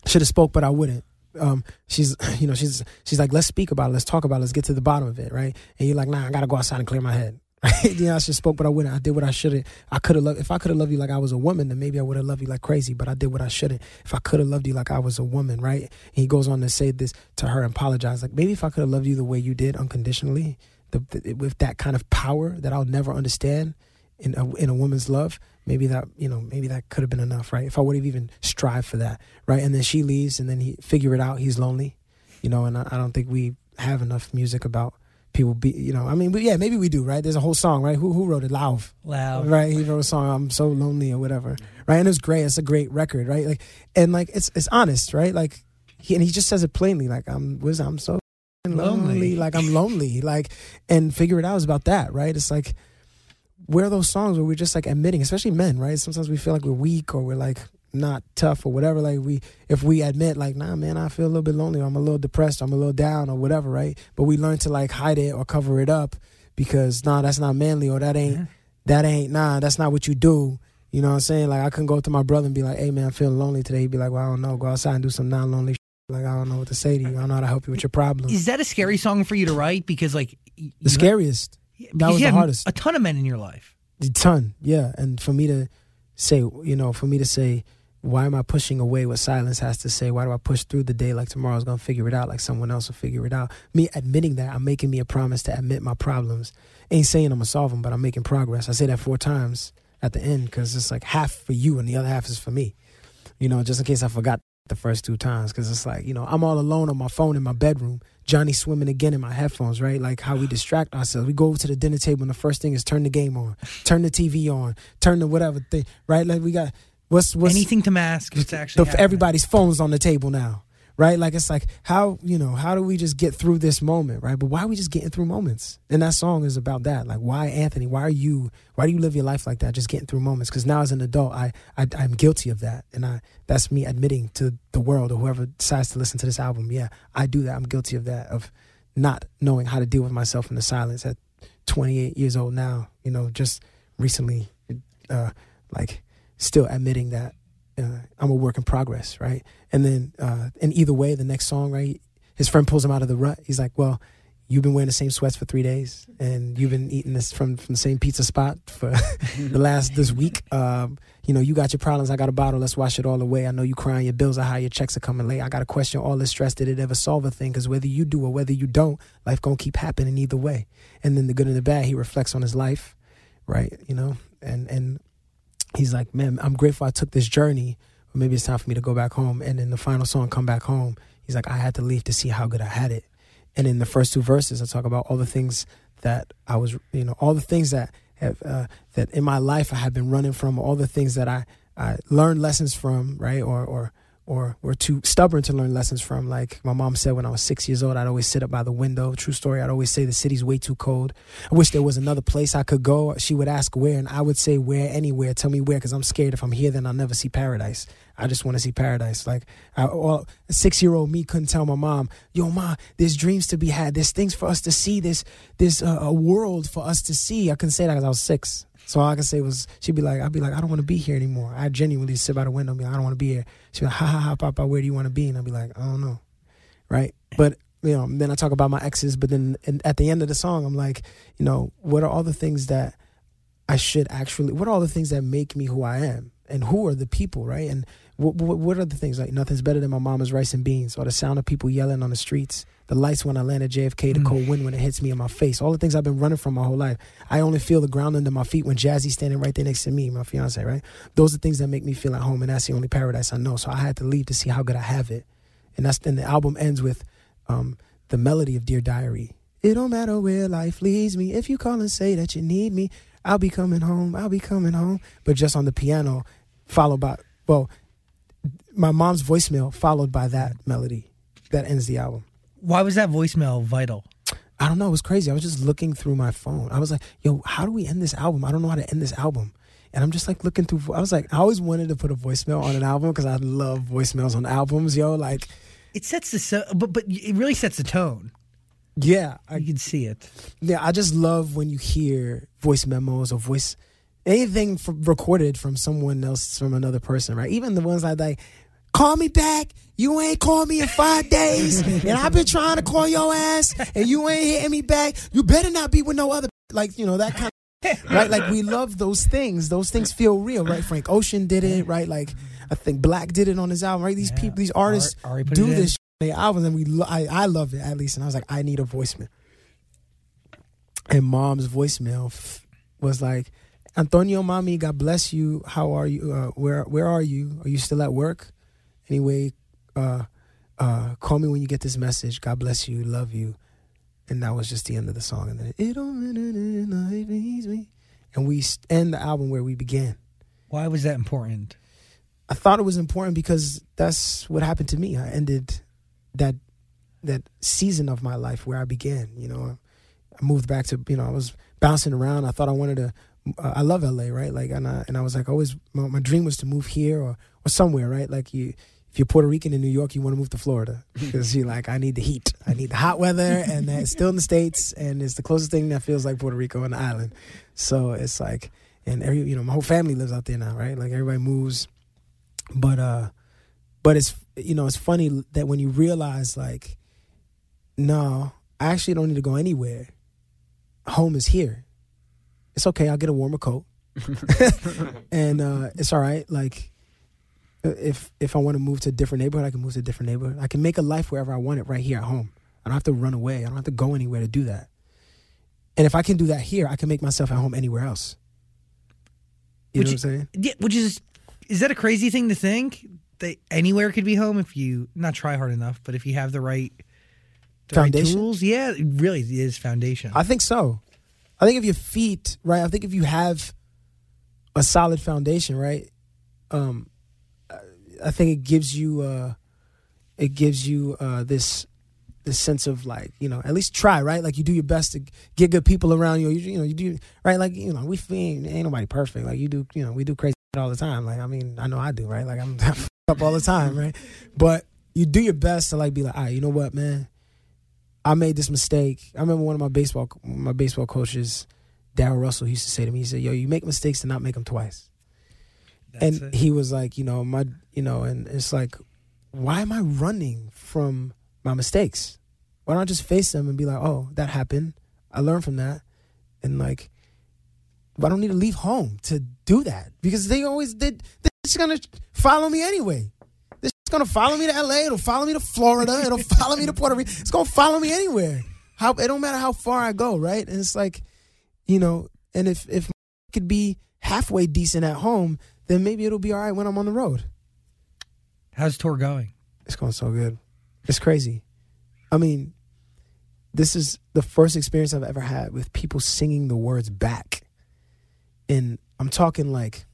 Speaker 5: Should have spoke, but I wouldn't. Um, she's, you know, she's she's like, let's speak about it, let's talk about it, let's get to the bottom of it, right? And you're like, nah, I gotta go outside and clear my head. Yeah, I should spoke, but I wouldn't. I did what I shouldn't. I could have loved. If I could have loved you like I was a woman, then maybe I would have loved you like crazy. But I did what I shouldn't. If I could have loved you like I was a woman, right? And he goes on to say this to her and apologize. Like maybe if I could have loved you the way you did, unconditionally, the, the, with that kind of power that I'll never understand in a, in a woman's love, maybe that you know maybe that could have been enough, right? If I would have even strived for that, right? And then she leaves, and then he figure it out. He's lonely, you know. And I, I don't think we have enough music about people be, you know. I mean, but yeah, maybe we do, right? There's a whole song, right? Who who wrote it? Lauv,
Speaker 4: Loud.
Speaker 5: right? He wrote a song, "I'm so lonely" or whatever, right? And it's great. It's a great record, right? Like, and like it's it's honest, right? Like, he and he just says it plainly, like I'm was I'm so lonely.
Speaker 4: Lonely.
Speaker 5: like I'm lonely, like, and figure it out is about that, right? It's like where are those songs where we're just like admitting, especially men, right? Sometimes we feel like we're weak or we're like not tough or whatever. Like we, if we admit, like, nah, man, I feel a little bit lonely. Or I'm a little depressed. I'm a little down or whatever, right? But we learn to like hide it or cover it up because nah, that's not manly or that ain't that ain't nah, that's not what you do. You know what I'm saying? Like I couldn't go to my brother and be like, hey man, I'm feeling lonely today. He'd be like, well, I don't know. Go outside and do some non-lonely. Shit. Like I don't know what to say to you. I don't know how to help you with your problem.
Speaker 4: Is that a scary song for you to write? Because like
Speaker 5: The scariest. That was the hardest.
Speaker 4: A ton of men in your life.
Speaker 5: A ton, yeah. And for me to say, you know, for me to say, why am I pushing away what silence has to say? Why do I push through the day like tomorrow's gonna figure it out, like someone else will figure it out? Me admitting that, I'm making me a promise to admit my problems. Ain't saying I'm gonna solve them, but I'm making progress. I say that four times at the end because it's like half for you and the other half is for me. You know, just in case I forgot the first two times because it's like, you know, I'm all alone on my phone in my bedroom. Johnny swimming again in my headphones, right? Like how we distract ourselves. We go over to the dinner table and the first thing is turn the game on, turn the TV on, turn the whatever thing, right? Like we got what's what's
Speaker 4: Anything to mask what's actually
Speaker 5: the, everybody's phones on the table now, right? Like it's like how you know how do we just get through this moment, right? But why are we just getting through moments? And that song is about that. Like why Anthony? Why are you? Why do you live your life like that? Just getting through moments? Because now as an adult, I, I I'm guilty of that, and I that's me admitting to the world or whoever decides to listen to this album. Yeah, I do that. I'm guilty of that of not knowing how to deal with myself in the silence at 28 years old now. You know, just recently, uh, like still admitting that uh, I'm a work in progress, right? And then, uh, and either way, the next song, right? his friend pulls him out of the rut. He's like, "Well, you've been wearing the same sweats for three days, and you've been eating this from from the same pizza spot for the last this week. Um, you know, you got your problems. I got a bottle. Let's wash it all away. I know you crying. Your bills are high. Your checks are coming late. I got to question all this stress. Did it ever solve a thing? Because whether you do or whether you don't, life gonna keep happening either way. And then the good and the bad, he reflects on his life, right? You know, and and he's like, man, I'm grateful I took this journey. But maybe it's time for me to go back home. And in the final song, "Come Back Home," he's like, I had to leave to see how good I had it. And in the first two verses, I talk about all the things that I was, you know, all the things that have uh, that in my life I have been running from, all the things that I I learned lessons from, right, or or or were too stubborn to learn lessons from. Like my mom said when I was six years old, I'd always sit up by the window. True story. I'd always say the city's way too cold. I wish there was another place I could go. She would ask where, and I would say where, anywhere. Tell me where, because I'm scared if I'm here, then I'll never see paradise. I just want to see paradise. Like I, well, six year old me couldn't tell my mom, "Yo, ma, there's dreams to be had. There's things for us to see. There's there's a, a world for us to see." I couldn't say that because I was six. So all I could say was, she'd be like, I'd be like, I don't want to be here anymore. I genuinely sit by the window and be like, I don't want to be here. She'd be like, ha ha ha, Papa, where do you want to be? And I'd be like, I don't know. Right. But, you know, then I talk about my exes. But then at the end of the song, I'm like, you know, what are all the things that I should actually, what are all the things that make me who I am? And who are the people, right? And what, what, what are the things like nothing's better than my mama's rice and beans or the sound of people yelling on the streets the lights when I land at JFK, the cold wind when it hits me in my face, all the things I've been running from my whole life. I only feel the ground under my feet when Jazzy's standing right there next to me, my fiance, right? Those are things that make me feel at home, and that's the only paradise I know. So I had to leave to see how good I have it. And that's then the album ends with um, the melody of Dear Diary. It don't matter where life leads me. If you call and say that you need me, I'll be coming home. I'll be coming home. But just on the piano, followed by, well, my mom's voicemail followed by that melody that ends the album.
Speaker 4: Why was that voicemail vital?
Speaker 5: I don't know. It was crazy. I was just looking through my phone. I was like, yo, how do we end this album? I don't know how to end this album. And I'm just like looking through. I was like, I always wanted to put a voicemail on an album because I love voicemails on albums, yo. Like,
Speaker 4: It sets the so, but but it really sets the tone.
Speaker 5: yeah, I,
Speaker 4: You can see it.
Speaker 5: yeah. I just love when you hear voice memos or voice anything from, recorded from someone else, from another person, right? Even the ones I like, call me back. You ain't called me in five days, and I've been trying to call your ass, and you ain't hitting me back. You better not be with no other, like you know that kind. Of, right, like we love those things. Those things feel real, right? Frank Ocean did it, right? Like I think Black did it on his album, right? These
Speaker 4: Yeah.
Speaker 5: people, these artists
Speaker 4: Ari- Ari
Speaker 5: do this shit on their albums, and we, lo- I, I love it at least. And I was like, I need a voicemail. And mom's voicemail f- was like, Antonio, mommy, God bless you. How are you? Uh, where where are you? Are you still at work? Anyway, uh, uh, call me when you get this message. God bless you. Love you. And that was just the end of the song. And then it don't matter if life leaves me. And we end the album where we began.
Speaker 4: Why was that important?
Speaker 5: I thought it was important because that's what happened to me. I ended that that season of my life where I began. You know, I moved back to you know I was bouncing around. I thought I wanted to. Uh, I love LA, right? Like, and I and I was like always my, my dream was to move here or or somewhere, right? Like you. If you're Puerto Rican in New York, you want to move to Florida. Because you're like, I need the heat, I need the hot weather, and it's still in the states, and it's the closest thing that feels like Puerto Rico on the island. So it's like, and every you know, my whole family lives out there now, right? Like everybody moves. But uh but it's you know it's funny that when you realize like no i actually don't need to go anywhere. Home is here. It's okay i'll get a warmer coat. And uh it's all right. Like if if i want to move to a different neighborhood i can move to a different neighborhood i can make a life wherever i want it right here at home i don't have to run away i don't have to go anywhere to do that and if i can do that here i can make myself at home anywhere else you know
Speaker 4: Which-
Speaker 5: what i'm saying
Speaker 4: Yeah, which is is that a crazy thing to think that anywhere could be home if you not try hard enough, but if you have the right the right
Speaker 5: Foundation?
Speaker 4: tools? Yeah, it really is foundation.
Speaker 5: I think so. I think if your feet, right? I think if you have a solid foundation, right? Um, I think it gives you, uh, it gives you uh, this this sense of like you know at least try right? Like you do your best to get good people around you. You, you know you do right? Like you know we ain't, ain't nobody perfect. Like you do you know we do crazy all the time. Like I mean I know I do right? Like I'm up all the time right? But you do your best to like be like all right you know what man? I made this mistake. I remember one of my baseball my baseball coaches, Daryl Russell, used to say to me, he said, "Yo, you make mistakes to not make them twice."
Speaker 4: That's
Speaker 5: and
Speaker 4: it.
Speaker 5: he was like, you know, my, you know, and it's like, why am I running from my mistakes? Why don't I just face them and be like, oh, that happened. I learned from that, and like, I don't need to leave home to do that because they always did. They're just gonna follow me anyway. They're just gonna follow me to L.A. It'll follow me to Florida. It'll follow me to Puerto Rico. It's gonna follow me anywhere. How it don't matter how far I go, right? And it's like, you know, and if if I could be halfway decent at home, then maybe it'll be all right when I'm on the road.
Speaker 4: How's tour going?
Speaker 5: It's going so good. It's crazy. I mean, this is the first experience I've ever had with people singing the words back. And I'm talking like,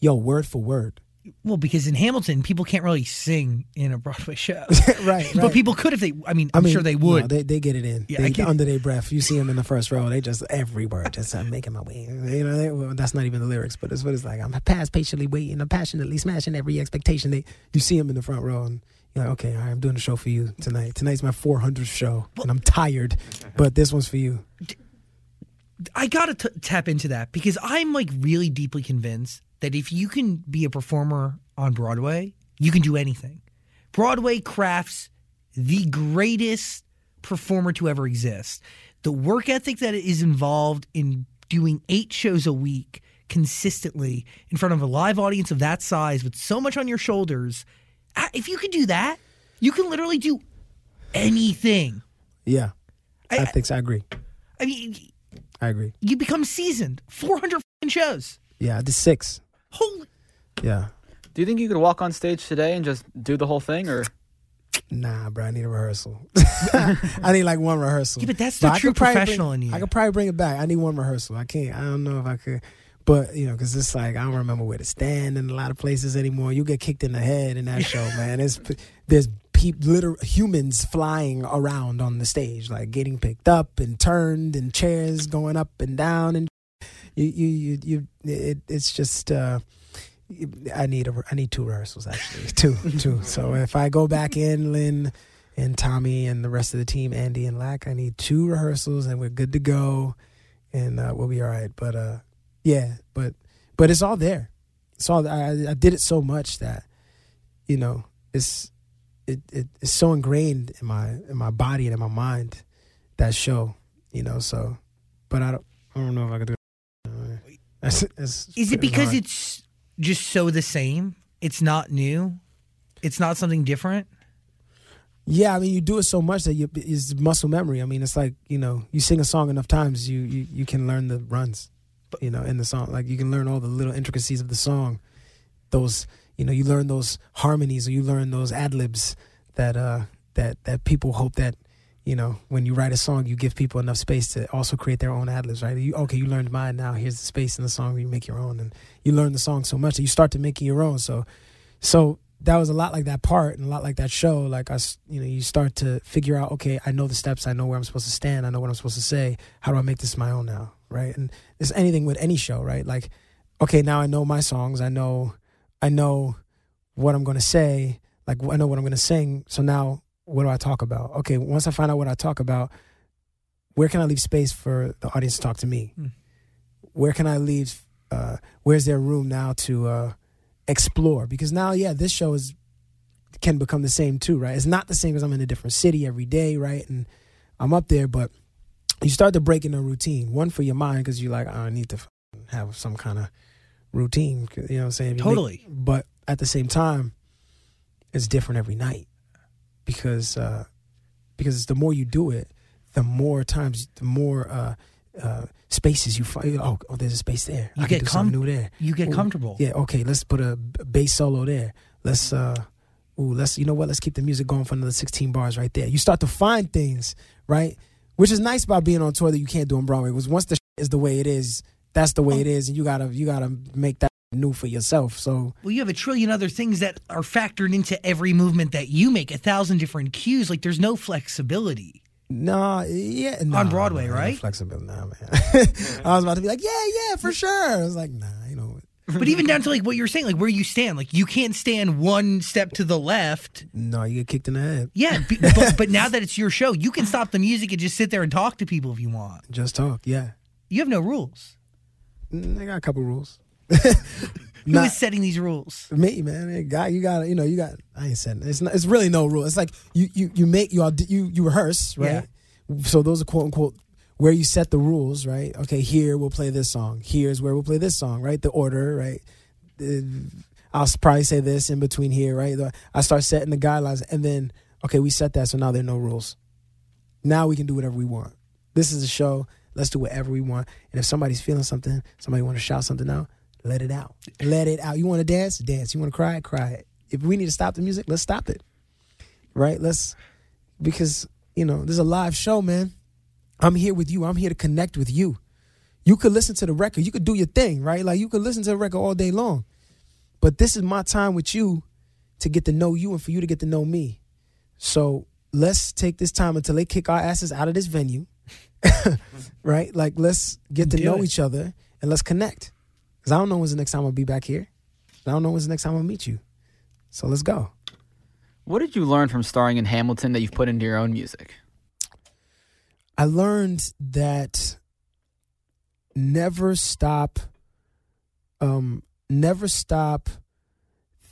Speaker 5: yo, word for word.
Speaker 4: Well, because in Hamilton, people can't really sing in a Broadway show.
Speaker 5: right,
Speaker 4: But people could if they. I mean, I'm sure they would.
Speaker 5: No, they, they get it in.
Speaker 4: Yeah,
Speaker 5: they,
Speaker 4: get
Speaker 5: under their breath. You see them in the first row. They just every word. Just I'm making my way. You know, they, well, that's not even the lyrics, but it's what it's like. I'm past patiently waiting. I'm passionately smashing every expectation. They you see them in the front row, and you're like, okay, all right, I'm doing a show for you tonight. Tonight's my 400th show, and I'm tired, but this one's for you.
Speaker 4: I gotta t- tap into that because I'm like really deeply convinced that if you can be a performer on Broadway, you can do anything. Broadway crafts the greatest performer to ever exist. The work ethic that is involved in doing eight shows a week consistently in front of a live audience of that size with so much on your shoulders, if you can do that, you can literally do anything.
Speaker 5: Yeah, I,
Speaker 4: I-
Speaker 5: think so. I agree.
Speaker 4: I mean,
Speaker 5: I agree.
Speaker 4: you become seasoned. 400 f***ing shows.
Speaker 5: Yeah, I did six.
Speaker 4: Holy.
Speaker 5: Yeah.
Speaker 2: Do you think you could walk on stage today and just do the whole thing, or
Speaker 5: Nah, bro, I need a rehearsal. I need like one rehearsal.
Speaker 4: Yeah, but that's the
Speaker 5: I
Speaker 4: true professional
Speaker 5: bring-
Speaker 4: in you.
Speaker 5: I could probably bring it back. I need one rehearsal. I can't. I don't know if I could. But you know, because it's like I don't remember where to stand in a lot of places anymore. You get kicked in the head in that show, man. There's there's peop, literal humans flying around on the stage, like getting picked up and turned, and chairs going up and down, and you you you, you it, it's just. uh I need a I need two rehearsals actually two two. So if I go back in, Lin and Tommy and the rest of the team, Andy and Lac, I need two rehearsals and we're good to go, and uh, we'll be all right. But uh, yeah, but but it's all there. It's all I, I did it so much that you know it's it, it it's so ingrained in my in my body and in my mind that show. You know, so but I don't I don't know if I could do. It. That's, that's
Speaker 4: Is it because it's just so the same? It's not new? It's not something different?
Speaker 5: Yeah, I mean, you do it so much that you, it's muscle memory. I mean, it's like you know, you sing a song enough times, you you you can learn the runs, you know, in the song. Like you can learn all the little intricacies of the song. Those, you know, you learn those harmonies, or you learn those ad libs that uh that that people hope that you know when you write a song, you give people enough space to also create their own ad libs, right? You okay, you learned mine. Now here's the space in the song where you make your own, and you learn the song so much that you start to make your own. So, so that was a lot like that part and a lot like that show. Like I, you know, you start to figure out, okay, I know the steps, I know where I'm supposed to stand, I know what I'm supposed to say. How do I make this my own now, right? And it's anything with any show, right? Like, okay, now I know my songs, I know, I know what I'm to say, like I know what I'm to sing. So now, what do I talk about? Okay, once I find out what I talk about, where can I leave space for the audience to talk to me?
Speaker 4: Hmm.
Speaker 5: Where can I leave? Uh, where's there room now to uh, explore? Because now, yeah, this show is can become the same too, right? It's not the same because I'm in a different city every day, right? And I'm up there, but you start to break in a routine. One for your mind because you're like, "Oh, I need to f- have some kind of routine. You know what I'm saying? You make-
Speaker 4: Totally.
Speaker 5: but at the same time, it's different every night because uh, because the more you do it, the more times, the more uh, uh, spaces you find. Oh, oh, there's a space there.
Speaker 4: You
Speaker 5: I
Speaker 4: get com-
Speaker 5: new there.
Speaker 4: You get
Speaker 5: Ooh,
Speaker 4: comfortable.
Speaker 5: Yeah, okay, let's put a bass solo there. Let's uh ooh, let's you know what, let's keep the music going for another 16 bars right there. You start to find things, right? Which is nice about being on tour that you can't do on Broadway. Was once the is the way it is, that's the way it is, and you gotta you gotta make that new for yourself. So
Speaker 4: Well, you have a trillion other things that are factored into every movement that you make, a thousand different cues. Like there's no flexibility.
Speaker 5: Nah, yeah, nah,
Speaker 4: On Broadway,
Speaker 5: nah,
Speaker 4: right?
Speaker 5: Flexible, nah, man. I was about to be like, yeah, yeah, for sure. I was like, nah, you know,
Speaker 4: But even down to like what you're saying, like where you stand, like you can't stand one step to the left.
Speaker 5: no, you get kicked in the head.
Speaker 4: Yeah, but, but now that it's your show, you can stop the music and just sit there and talk to people if you want.
Speaker 5: Just talk, yeah.
Speaker 4: You have no rules.
Speaker 5: Mm, I got a couple rules.
Speaker 4: Who
Speaker 5: Not-
Speaker 4: is setting these rules?
Speaker 5: me, man. Hey, guy, you got you know, you got. I ain't saying it's not, it's really no rule. It's like you you you make you you you rehearse, right? So those are quote unquote where you set the rules, right? Okay, here we'll play this song. Here's where we'll play this song, right? The order, right? I'll probably say this in between here, right? I start setting the guidelines, and then okay, we set that, so now there are no rules. Now we can do whatever we want. This is a show. Let's do whatever we want. And if somebody's feeling something, somebody want to shout something out, let it out. Let it out. You want to dance? Dance. You want to cry? Cry. If we need to stop the music, let's stop it. Right? Let's because you know there's a live show, man. I'm here with you. I'm here to connect with you. You could listen to the record. You could do your thing, right? Like you could listen to the record all day long. But this is my time with you to get to know you and for you to get to know me. So let's take this time until they kick our asses out of this venue. right? Like let's get to know
Speaker 4: it.
Speaker 5: each other and let's connect. Cause I don't know when's the next time I'll be back here. I don't know when's the next time I'll meet you. So let's go.
Speaker 2: What did you learn from starring in Hamilton that you've put into your own music?
Speaker 5: I learned that never stop um never stop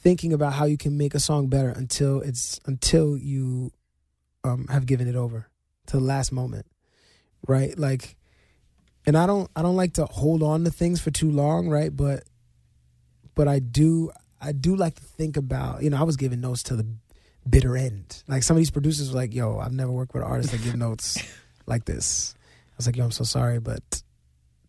Speaker 5: thinking about how you can make a song better until it's until you um have given it over to the last moment. Right? Like and I don't I don't like to hold on to things for too long, right? But but I do I do like to think about, you know, I was giving notes to the bitter end. Like some of these producers were like, yo, I've never worked with an artist that give notes like this. I was like, yo, I'm so sorry, but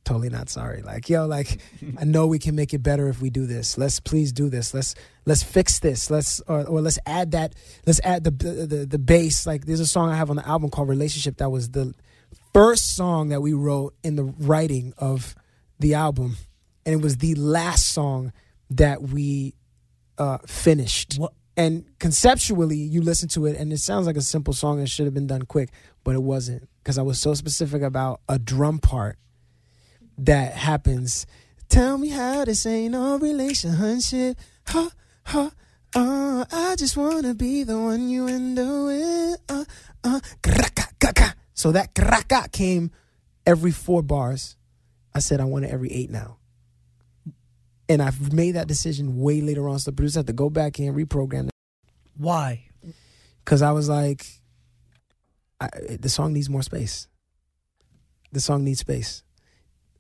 Speaker 5: totally not sorry. Like, yo, like I know we can make it better if we do this. Let's please do this. Let's let's fix this. Let's or, or let's add that. Let's add the, the the the bass. Like there's a song I have on the album called Relationship that was the first song that we wrote in the writing of the album, and it was the last song that we uh, finished.
Speaker 4: What?
Speaker 5: And conceptually, you listen to it, and it sounds like a simple song that should have been done quick, but it wasn't because I was so specific about a drum part that happens. Tell me how this ain't no relationship. Ha, ha, uh, I just wanna be the one you end up with. Uh, uh. So that graka came every four bars. I said I want it every eight now. And I've made that decision way later on. So the producer had to go back in and reprogram it
Speaker 4: Why?
Speaker 5: because I was like, I, the song needs more space. The song needs space.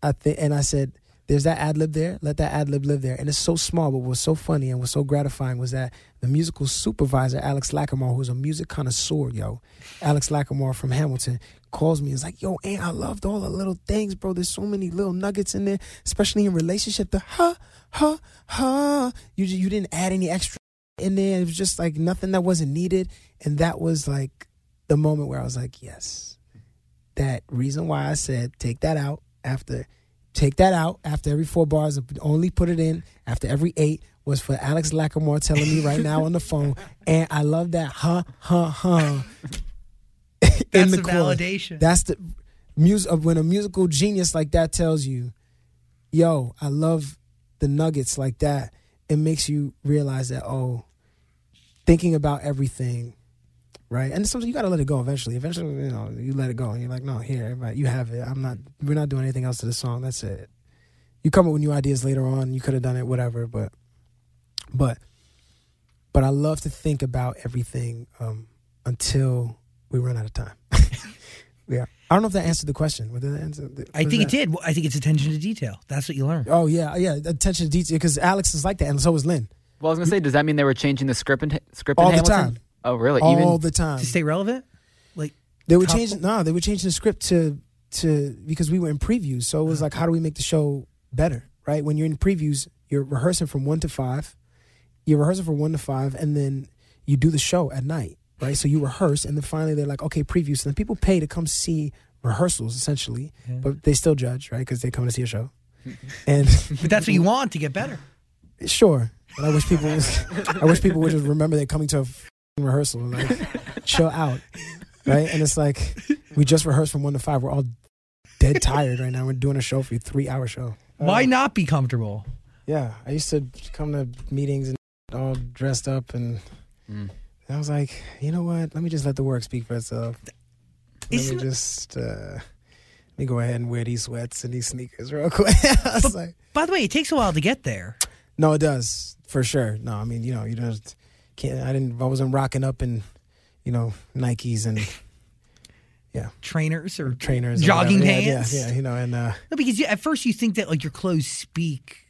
Speaker 5: I think, and I said, "There's that ad lib there. Let that ad lib live there." And it's so small, but what's so funny and what's so gratifying was that the musical supervisor, Alex Lacamoire, who's a music connoisseur, yo, Alex Lacamoire from Hamilton, calls me. and is like, "Yo, Ant, I loved all the little things, bro. There's so many little nuggets in there, especially in relationship. The ha ha ha. You you didn't add any extra in there. It was just like nothing that wasn't needed. And that was like the moment where I was like, yes. That reason why I said take that out after take that out after every four bars, only put it in after every eight was for Alex Lacamoire telling me right now on the phone. And I love that huh huh huh.
Speaker 4: That's the,
Speaker 5: the
Speaker 4: validation.
Speaker 5: That's the music when a musical genius like that tells you, "Yo, I love the nuggets like that." It makes you realize that oh, thinking about everything, right? And sometimes you got to let it go. Eventually, eventually, you know, you let it go, and you're like, "No, here, everybody, you have it. I'm not. We're not doing anything else to the song. That's it." You come up with new ideas later on. You could have done it, whatever. But, but, but I love to think about everything um, until we run out of time. yeah, I don't know if that answered the question. Did that answer?
Speaker 4: I think it did. I think it's attention to detail. That's what you learn.
Speaker 5: Oh yeah, yeah. Attention to detail because Alex is like that, and so is Lin.
Speaker 2: Well, I was gonna say, does that mean they were changing the script in script
Speaker 5: All
Speaker 2: in
Speaker 5: the
Speaker 2: Hamilton?
Speaker 5: time.
Speaker 2: Oh, really?
Speaker 5: all
Speaker 2: Even
Speaker 5: the time.
Speaker 4: To stay relevant? Like
Speaker 5: They were
Speaker 4: couple-
Speaker 5: changing. No, they were changing the script to to because we were in previews. So it was like, how do we make the show better? Right? When you're in previews, you're rehearsing from one to five. You're rehearsing from one to five, and then you do the show at night. Right? So you rehearse, and then finally they're like, okay, previews. So then people pay to come see rehearsals essentially, but they still judge, right? Because they come to see a show. And
Speaker 4: but that's what you want to get better.
Speaker 5: Sure, but I wish people. Was, I wish people would just remember they're coming to a f***ing rehearsal like chill out, right? And it's like we just rehearsed from one to five. We're all dead tired right now. We're doing a show for you, three hour show.
Speaker 4: Why not be comfortable?
Speaker 5: Yeah, I used to come to meetings and all dressed up, and
Speaker 2: Mm.
Speaker 5: I was like, you know what? Let me just let the work speak for itself. Let
Speaker 4: Isn't-
Speaker 5: me just uh, let me go ahead and wear these sweats and these sneakers real quick. I was like,
Speaker 4: By the way, it takes a while to get there.
Speaker 5: no, it does for sure. No, I mean, you know, you just can't. I didn't. I wasn't rocking up in, you know, Nikes and yeah
Speaker 4: Trainers or
Speaker 5: trainers, or
Speaker 4: jogging.
Speaker 5: Yeah,
Speaker 4: pants.
Speaker 5: Yeah, yeah, you know, and uh,
Speaker 4: No, because you, at first you think that like your clothes speak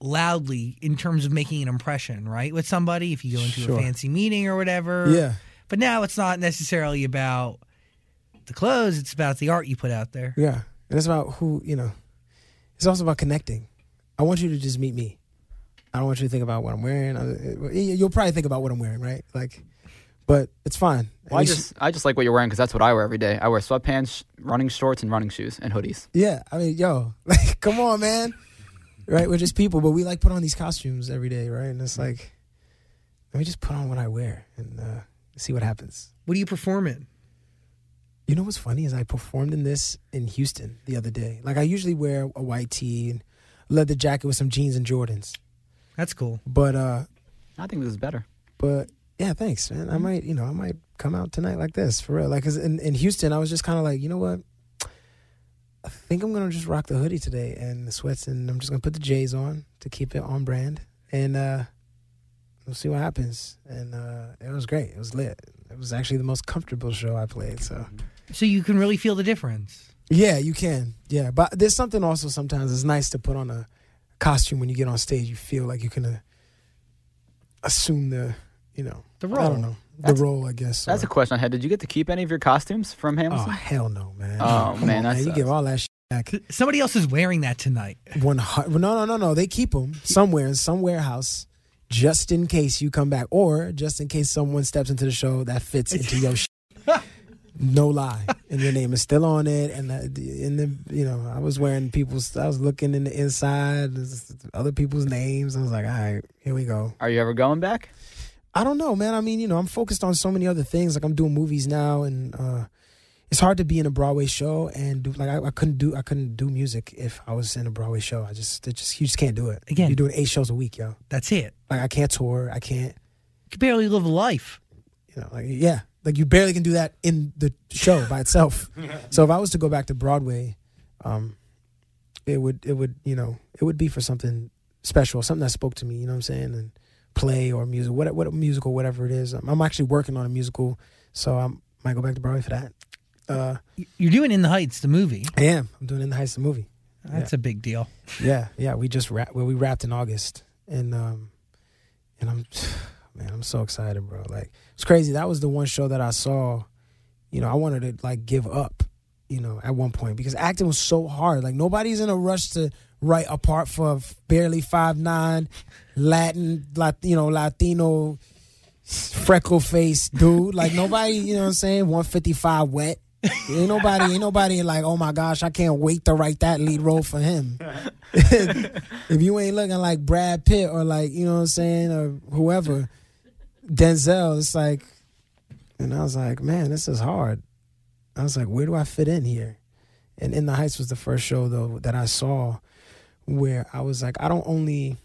Speaker 4: loudly in terms of making an impression, right? With somebody, if you go into
Speaker 5: Sure.
Speaker 4: a fancy meeting or whatever.
Speaker 5: yeah,
Speaker 4: But now it's not necessarily about the clothes; it's about the art you put out there.
Speaker 5: yeah. And it's about who you know. It's also about connecting. I want you to just meet me. I don't want you to think about what I'm wearing. I- You'll probably think about what I'm wearing, right? Like, but it's fine.
Speaker 2: Well, I
Speaker 5: At least-
Speaker 2: just I just like what you're wearing because that's what I wear every day. I wear sweatpants, running shorts, and running shoes and hoodies.
Speaker 5: Yeah, I mean, yo, like, come on, man. Right? We're just people, but we like put on these costumes every day, right? And it's like, let me just put on what I wear and uh, see what happens.
Speaker 4: What do you perform in?
Speaker 5: You know what's funny is I performed in this in Houston the other day. Like I usually wear a white tee and leather jacket with some jeans and Jordans,
Speaker 4: That's cool.
Speaker 5: but uh,
Speaker 2: I think this is better.
Speaker 5: but yeah, thanks, man. I might, you know, I might come out tonight like this for real. Like, 'cause in, in Houston, I was just kind of like, you know what? I think I'm gonna just rock the hoodie today and the sweats, and I'm just gonna put the J's on to keep it on brand, and uh, we'll see what happens. And uh, it was great. It was lit. It was actually the most comfortable show I played. So
Speaker 4: So you can really feel the difference.
Speaker 5: yeah, you can. Yeah, but there's something also sometimes it's nice to put on a costume when you get on stage. You feel like you can uh, assume the, you know,
Speaker 4: The role.
Speaker 5: I don't know the
Speaker 2: That's-
Speaker 5: role. I guess
Speaker 2: That's
Speaker 5: or-
Speaker 2: a question I had. Did you get to keep any of your costumes from
Speaker 5: Oh hell no, man!
Speaker 2: Oh,
Speaker 5: Come
Speaker 2: man,
Speaker 5: on,
Speaker 2: that
Speaker 5: You give all that shit back.
Speaker 4: Somebody else is wearing that tonight.
Speaker 5: One hundred. No, no, no, no. They keep them somewhere in some warehouse, just in case you come back, or just in case someone steps into the show that fits into your. shit. No lie, and your name is still on it. And in the, you know, I was wearing people's. I was looking in the inside, other people's names. I was like, all right, here we go.
Speaker 2: Are you ever going back?
Speaker 5: I don't know, man. I mean, you know, I'm focused on so many other things. Like I'm doing movies now, and uh, it's hard to be in a Broadway show and do like I, I couldn't do I couldn't do music if I was in a Broadway show. I just it just you just can't do it.
Speaker 4: Again.
Speaker 5: you're doing eight shows a week, yo.
Speaker 4: That's it.
Speaker 5: Like I can't tour. I can't.
Speaker 4: You can barely live a life.
Speaker 5: You know, like yeah, like you barely can do that in the show by itself. so if I was to go back to Broadway, um, it would it would you know it would be for something special, something that spoke to me. You know what I'm saying? And play or music, what what musical, whatever it is. I'm, I'm actually working on a musical, so I might go back to Broadway for that. Uh,
Speaker 4: You're doing In the Heights, the movie.
Speaker 5: I am. I'm doing in the Heights the movie.
Speaker 4: That's a big deal.
Speaker 5: Yeah, yeah. We just wrap. Well, we wrapped in August, and um, and I'm, man, I'm so excited, bro. Like it's crazy. That was the one show that I saw. You know, I wanted to like give up. You know, at one point because acting was so hard. Like nobody's in a rush to write a part for barely five nine, Latin, lat, you know, Latino, freckle face dude. Like nobody, you know what I'm saying? One fifty five wet. Ain't nobody, ain't nobody like, oh my gosh, I can't wait to write that lead role for him. if you ain't looking like Brad Pitt or like, you know what I'm saying, or whoever, Denzel, it's like, and I was like, man, this is hard. I was like, where do I fit in here? And In the Heights was the first show though that I saw where I was like, I don't only,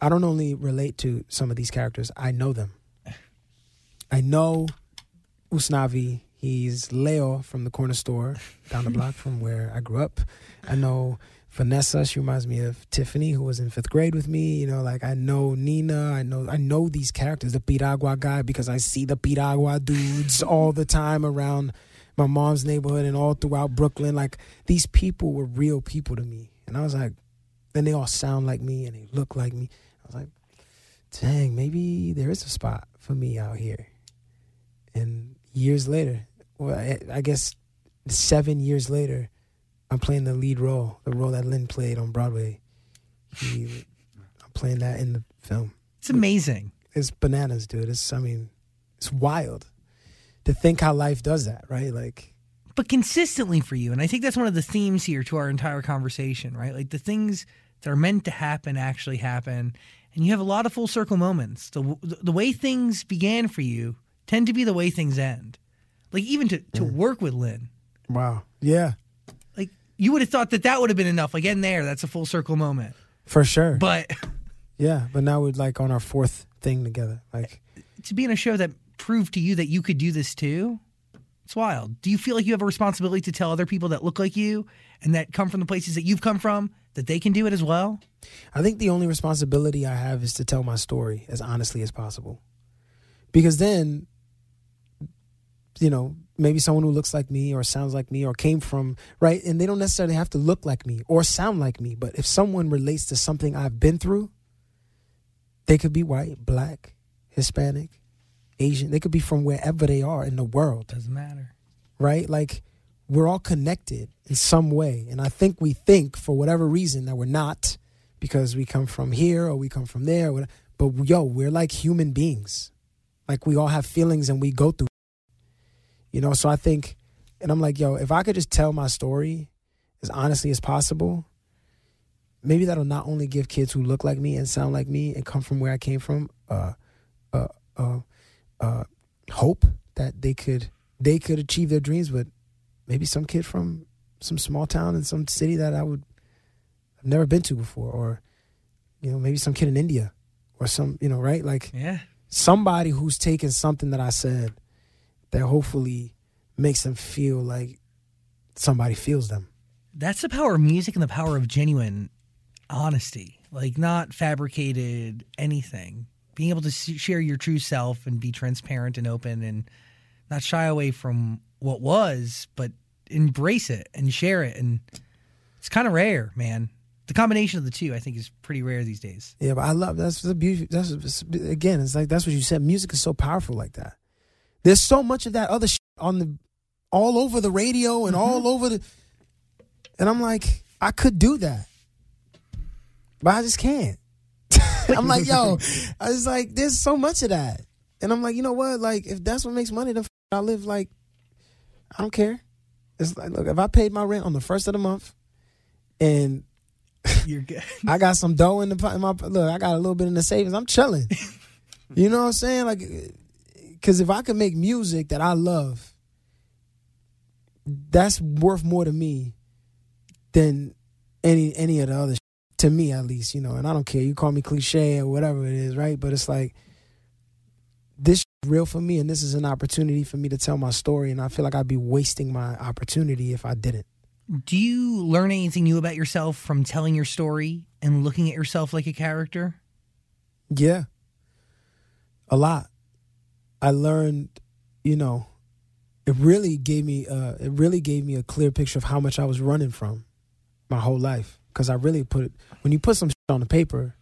Speaker 5: I don't only relate to some of these characters, I know them. I know Usnavi. He's Leo from the corner store down the block from where I grew up. I know Vanessa. She reminds me of Tiffany, who was in fifth grade with me. You know, like I know Nina. I know I know these characters, the Piragua guy, because I see the Piragua dudes all the time around my mom's neighborhood and all throughout Brooklyn. Like these people were real people to me, and I was like, then they all sound like me and they look like me. I was like, dang, maybe there is a spot for me out here. And years later, well, I, I guess seven years later, I'm playing the lead role, the role that Lin played on Broadway. He, I'm playing that in the film.
Speaker 4: It's amazing.
Speaker 5: It's bananas, dude. It's, I mean, it's wild to think how life does that, right? Like,
Speaker 4: but consistently for you. And I think that's one of the themes here to our entire conversation, right? Like the things that are meant to happen actually happen. And you have a lot of full circle moments. The, the way things began for you tend to be the way things end. Like even to, to mm. work with Lin,
Speaker 5: wow. Yeah,
Speaker 4: you would have thought that that would have been enough. Like in there, that's a full circle moment.
Speaker 5: for sure.
Speaker 4: But
Speaker 5: yeah, but now we're like on our fourth thing together. Like,
Speaker 4: to be in a show that proved to you that you could do this too, It's wild. Do you feel like you have a responsibility to tell other people that look like you and that come from the places that you've come from that they can do it as well?
Speaker 5: I think the only responsibility I have is to tell my story as honestly as possible. Because then, you know, maybe someone who looks like me or sounds like me or came from, right? And they don't necessarily have to look like me or sound like me. But if someone relates to something I've been through, they could be white, black, Hispanic, Asian. They could be from wherever they are in the world
Speaker 4: Doesn't matter.
Speaker 5: right? Like we're all connected in some way. And I think we think for whatever reason that we're not because we come from here or we come from there. But yo, we're like human beings. Like we all have feelings and we go through. You know, so I think, and I'm like, yo, if I could just tell my story as honestly as possible, maybe that'll not only give kids who look like me and sound like me and come from where I came from, uh, uh, uh, uh, hope that they could they could achieve their dreams, but maybe some kid from some small town in some city that I would I've never been to before, or you know, maybe some kid in India, or some you know, right? Like
Speaker 4: Yeah.
Speaker 5: somebody who's taken something that I said that hopefully makes them feel like somebody feels them.
Speaker 4: That's the power of music and the power of genuine honesty, like not fabricated anything. Being able to share your true self and be transparent and open and not shy away from what was, but embrace it and share it. And it's kind of rare, man. The combination of the two, I think, is pretty rare these days.
Speaker 5: Yeah, but I love that's the beauty. That's again, it's like that's what you said. Music is so powerful like that. There's so much of that other shit on the all over the radio and mm-hmm. all over the, and I'm like, I could do that, but I just can't. I'm like, yo, I was like, there's so much of that, and I'm like, you know what? Like, if that's what makes money, then f- I live like, I don't care. It's like, look, if I paid my rent on the first of the month, and
Speaker 4: You're good.
Speaker 5: I got some dough in the in my look. I got a little bit in the savings. I'm chilling. you know what I'm saying? Like, because if I can make music that I love, that's worth more to me than any any of the other. sh- To me, at least, you know. And I don't care. You call me cliche or whatever it is, right? But it's like this real for me, and this is an opportunity for me to tell my story. And I feel like I'd be wasting my opportunity if I didn't.
Speaker 4: Do you learn anything new about yourself from telling your story and looking at yourself like a character?
Speaker 5: Yeah. A lot. I learned, you know, it really gave me uh it really gave me a clear picture of how much I was running from my whole life cuz I really put it when you put some shit on the paper,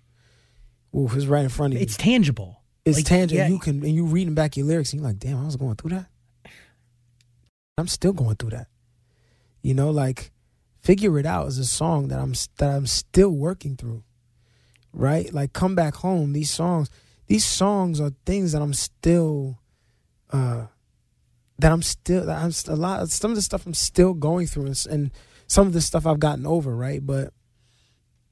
Speaker 5: ooh, it's right in front of you.
Speaker 4: It's tangible.
Speaker 5: It's
Speaker 4: like,
Speaker 5: tangible.
Speaker 4: yeah.
Speaker 5: You can and you reading back your lyrics and you're like, "Damn, I was going through that." I'm still going through that. You know, like Figure It Out is a song that I'm that I'm still working through. Right? Like Come Back Home, these songs, these songs are things that I'm still uh that I'm still that I'm st- a lot some of the stuff I'm still going through and, and some of the stuff I've gotten over, right? But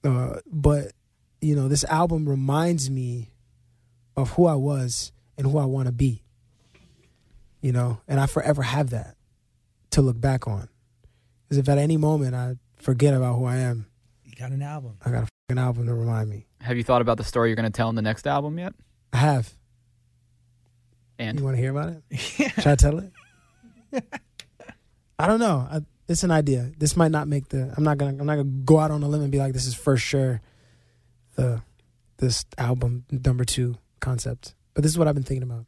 Speaker 5: uh but you know, this album reminds me of who I was and who I want to be. You know, and I forever have that to look back on. Because if at any moment I forget about who I am,
Speaker 4: You got an album.
Speaker 5: I got a fucking album to remind me.
Speaker 2: Have you thought about the story you're going to tell in the next album yet?
Speaker 5: I have.
Speaker 2: And
Speaker 5: You want to hear about it? Should I tell it? I don't know. I, it's an idea. This might not make the. I'm not gonna. I'm not gonna go out on a limb and be like, this is for sure, the this album number two concept. But this is what I've been thinking about.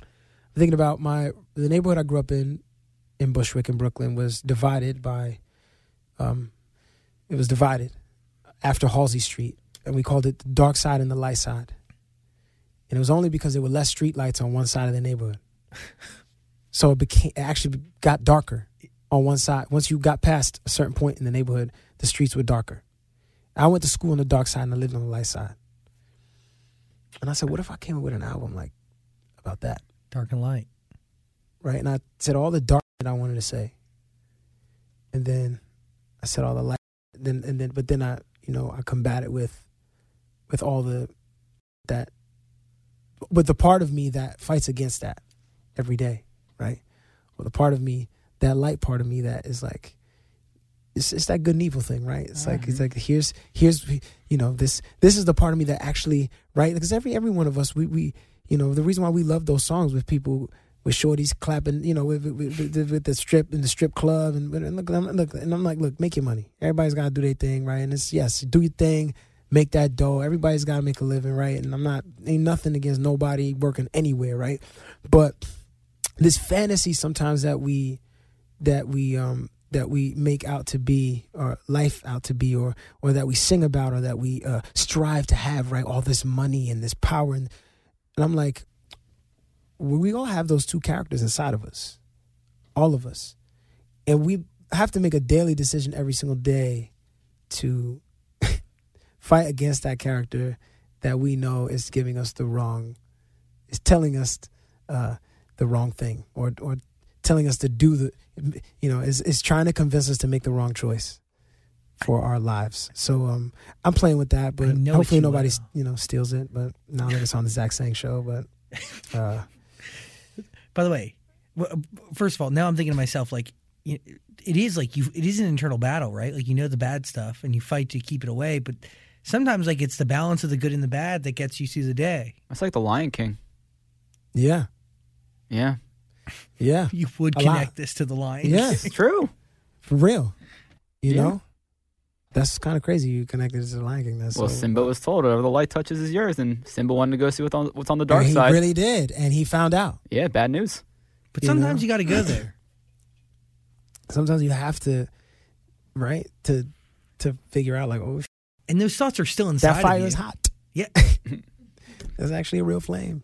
Speaker 5: I'm thinking about my the neighborhood I grew up in, in Bushwick in Brooklyn, was divided by, um, it was divided after Halsey Street, and we called it the dark side and the light side. And it was only because there were less street lights on one side of the neighborhood. so it became it actually got darker on one side. Once you got past a certain point in the neighborhood, the streets were darker. I went to school on the dark side and I lived on the light side. And I said, what if I came up with an album like about that?
Speaker 4: Dark and light.
Speaker 5: Right? And I said all the dark that I wanted to say. And then I said all the light then and then but then I you know, I combat it with with all the that with the part of me that fights against that every day, right? Well the part of me, that light part of me that is like it's it's that good and evil thing, right? It's like it's mm-hmm. like here's here's you know this this is the part of me that actually right because every every one of us we we you know the reason why we love those songs with people with shorties clapping, you know, with with, with, with the strip in the strip club, and, and look, I'm, look, and I'm like, look, make your money. Everybody's got to do their thing, right? And it's yes, do your thing, make that dough. Everybody's got to make a living, right? And I'm not ain't nothing against nobody working anywhere, right? But this fantasy sometimes that we that we um that we make out to be or life out to be or or that we sing about or that we uh, strive to have right all this money and this power and, and i'm like we all have those two characters inside of us all of us and we have to make a daily decision every single day to fight against that character that we know is giving us the wrong is telling us uh, the wrong thing or or telling us to do the you know is is trying to convince us to make the wrong choice for our lives. So um I'm playing with that, but hopefully
Speaker 4: you
Speaker 5: nobody
Speaker 4: will.
Speaker 5: you know steals it. But now that it's on the Zach Sang show, but uh
Speaker 4: By the way, first of all, now I'm thinking to myself like it is like you it is an internal battle, right? Like you know the bad stuff and you fight to keep it away, but sometimes like it's the balance of the good and the bad that gets you through the day.
Speaker 2: It's like the Lion King.
Speaker 5: yeah.
Speaker 2: Yeah,
Speaker 5: Yeah.
Speaker 4: You would
Speaker 5: A lot.
Speaker 4: connect this to the line.
Speaker 5: Yeah.
Speaker 2: it's true.
Speaker 5: For real. You
Speaker 2: Yeah.
Speaker 5: know? That's kind of crazy you connected it to the Lion King. That's
Speaker 2: Well,
Speaker 5: so,
Speaker 2: Simba was told whatever the light touches is yours, and Simba wanted to go see what's on, what's on the dark
Speaker 5: And he
Speaker 2: side.
Speaker 5: really did, and he found out.
Speaker 2: yeah, bad news.
Speaker 4: But
Speaker 5: You
Speaker 4: sometimes
Speaker 5: know?
Speaker 4: you got to go there.
Speaker 5: Sometimes you have to, right, to to figure out like, oh, sh-
Speaker 4: And those thoughts are still inside
Speaker 5: that fire
Speaker 4: of you.
Speaker 5: is hot.
Speaker 4: Yeah.
Speaker 5: That's actually a real flame.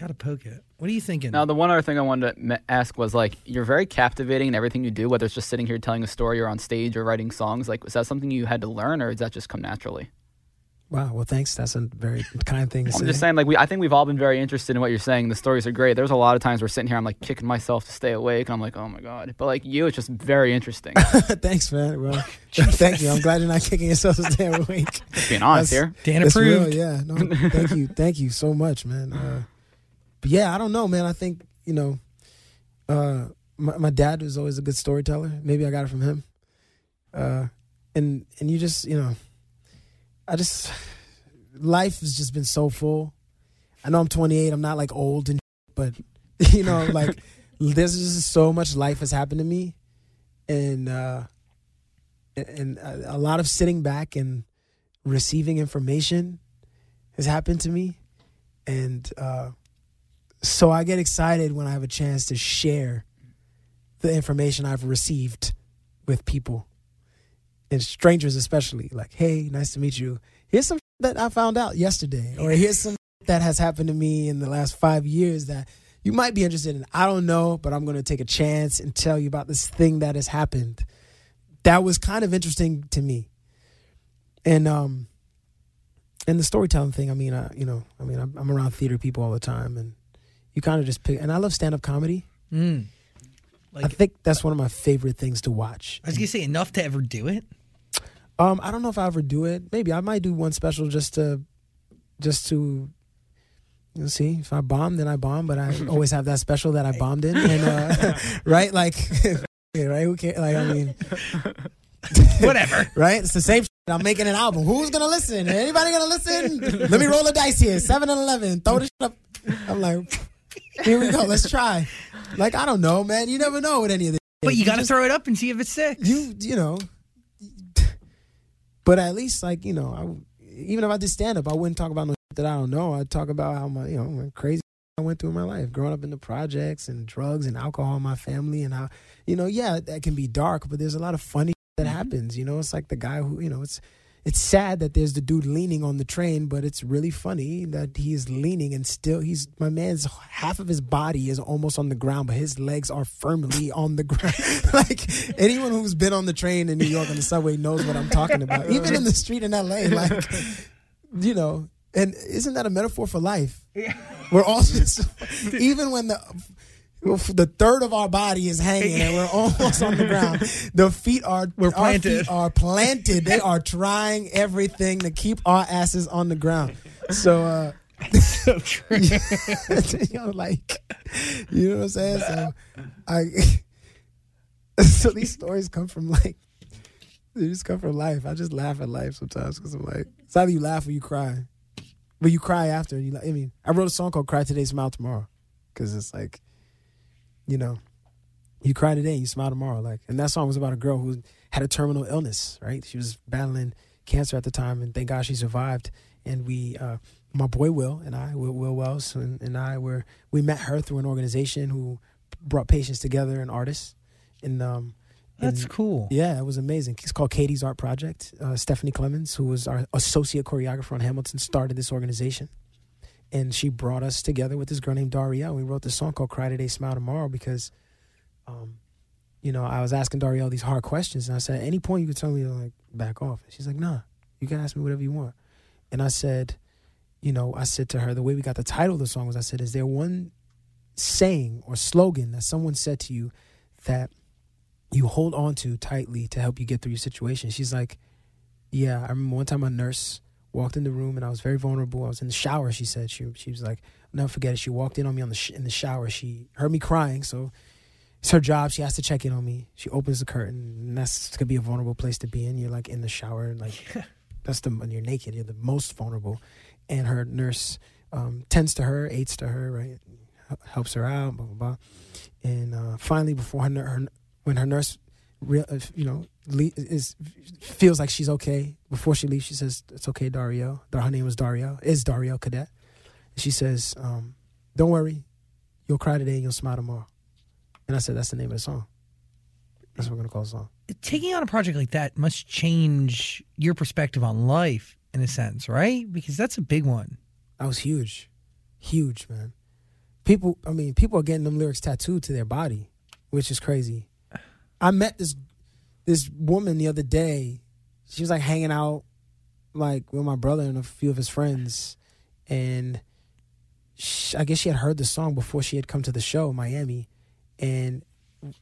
Speaker 4: got to poke it. What are you thinking?
Speaker 2: Now, the one other thing I wanted to ask was like, you're very captivating in everything you do, whether it's just sitting here telling a story or on stage or writing songs. Like, was that something you had to learn, or does that just come naturally?
Speaker 5: Wow. Well, thanks. That's a very kind thing to
Speaker 2: I'm
Speaker 5: say.
Speaker 2: just saying, like, we I think we've all been very interested in what you're saying. The stories are great. There's a lot of times we're sitting here, I'm like kicking myself to stay awake, and I'm like, oh my god. But like you, it's just very interesting.
Speaker 5: Thanks, man. Well, thank you. I'm glad you're not kicking yourself to stay awake.
Speaker 2: Just being honest
Speaker 5: That's-
Speaker 2: here.
Speaker 4: Dan
Speaker 5: That's real,
Speaker 4: approved.
Speaker 5: yeah. No, thank you, thank you so much, man. Uh, but yeah, I don't know, man. I think you know, uh, my my dad was always a good storyteller. Maybe I got it from him. Uh, and and you just you know, I just life has just been so full. I know I'm 28. I'm not like old and, but you know, like there's just so much life has happened to me, and uh, and a lot of sitting back and receiving information has happened to me and uh, so i get excited when i have a chance to share the information i've received with people and strangers especially like hey nice to meet you. Here's some that i found out yesterday or here's some that has happened to me in the last five years that you might be interested in. I don't know but i'm going to take a chance and tell you about this thing that has happened. That was kind of interesting to me. And um and the storytelling thing i mean I, you know i mean I'm, I'm around theater people all the time and you kind of just pick and i love stand-up comedy.
Speaker 4: Mm.
Speaker 5: I think that's one of my favorite things to watch
Speaker 4: I was gonna say enough to ever do it.
Speaker 5: um i don't know if i ever do it maybe i might do one special just to just to you know, see if i bomb then i bomb but i always have that special that i bombed in and uh right like right who cares like i mean
Speaker 4: Whatever.
Speaker 5: right? It's the same. Shit. I'm making an album. Who's gonna listen? Anybody gonna listen? Let me roll the dice here. Seven and eleven. Throw this shit up. I'm like, here we go. Let's try. Like I don't know, man. You never know with any of this.
Speaker 4: But
Speaker 5: shit.
Speaker 4: you got to throw it up and see if it sticks.
Speaker 5: you you know. But at least like you know, I, even if I did stand up, I wouldn't talk about no that I don't know. I'd talk about how my you know crazy I went through in my life, growing up in the projects and drugs and alcohol in my family, and how you know, yeah, that can be dark, but there's a lot of funny that mm-hmm. happens. You know, it's like the guy who you know, it's it's sad that there's the dude leaning on the train, but it's really funny that he's leaning and still he's my man's half of his body is almost on the ground, but his legs are firmly on the ground. like anyone who's been on the train in New York on the subway knows what I'm talking about. Even in the street in LA, like you know, and isn't that a metaphor for life? We're all just even when the the third of our body is hanging and we're almost on the ground. The feet are
Speaker 4: We're planted.
Speaker 5: feet are planted. They are trying everything to keep our asses on the ground. So uh
Speaker 4: so true.
Speaker 5: you know, like you know what I'm saying? So I so these stories come from like they just come from life. I just laugh at life sometimes because I'm like it's either you laugh or you cry, but you cry after. And you like, I mean, I wrote a song called "Cry Today, Smile Tomorrow" because it's like you know, you cry today, you smile tomorrow. Like, and that song was about a girl who had a terminal illness, right? She was battling cancer at the time, and thank God she survived. And we, uh, my boy Will and I, Will, Will Wells, and, and I were we met her through an organization who brought patients together and artists. And um,
Speaker 4: That's
Speaker 5: and-
Speaker 4: cool.
Speaker 5: yeah, it was amazing. It's called Katie's Art Project. Uh, Stephanie Klemons, who was our associate choreographer on Hamilton, started this organization. And she brought us together with this girl named Darielle. We wrote this song called Cry Today, Smile Tomorrow because, um, you know, I was asking Darielle these hard questions. And I said, at any point you could tell me to like back off. And she's like, nah, you can ask me whatever you want. And I said, you know, I said to her, the way we got the title of the song was I said, is there one saying or slogan that someone said to you that you hold on to tightly to help you get through your situation. She's like, Yeah, I remember one time a nurse walked in the room and I was very vulnerable. I was in the shower, she said. She she was like, I'll never forget it. She walked in on me on the sh- in the shower. She heard me crying, so it's her job. She has to check in on me. She opens the curtain, and that's could be a vulnerable place to be in. You're like in the shower, and like that's the when you're naked, you're the most vulnerable. And her nurse um, tends to her, aids to her, right, helps her out, blah blah blah. And uh, finally, before her, her when her nurse, real, uh, you know, is feels like she's okay. Before she leaves, she says, "It's okay, Dario." Her name was Dario. Is Dario Cadet? She says, um, "Don't worry, you'll cry today and you'll smile tomorrow." And I said, "That's the name of the song. That's what we're gonna call the song."
Speaker 4: Taking on a project like that must change your perspective on life in a sense, right? Because that's a big one.
Speaker 5: That was huge, huge, man. People, I mean, people are getting them lyrics tattooed to their body, which is crazy. I met this this woman the other day. She was like hanging out like with my brother and a few of his friends, and sh I guess she had heard the song before she had come to the show in Miami, and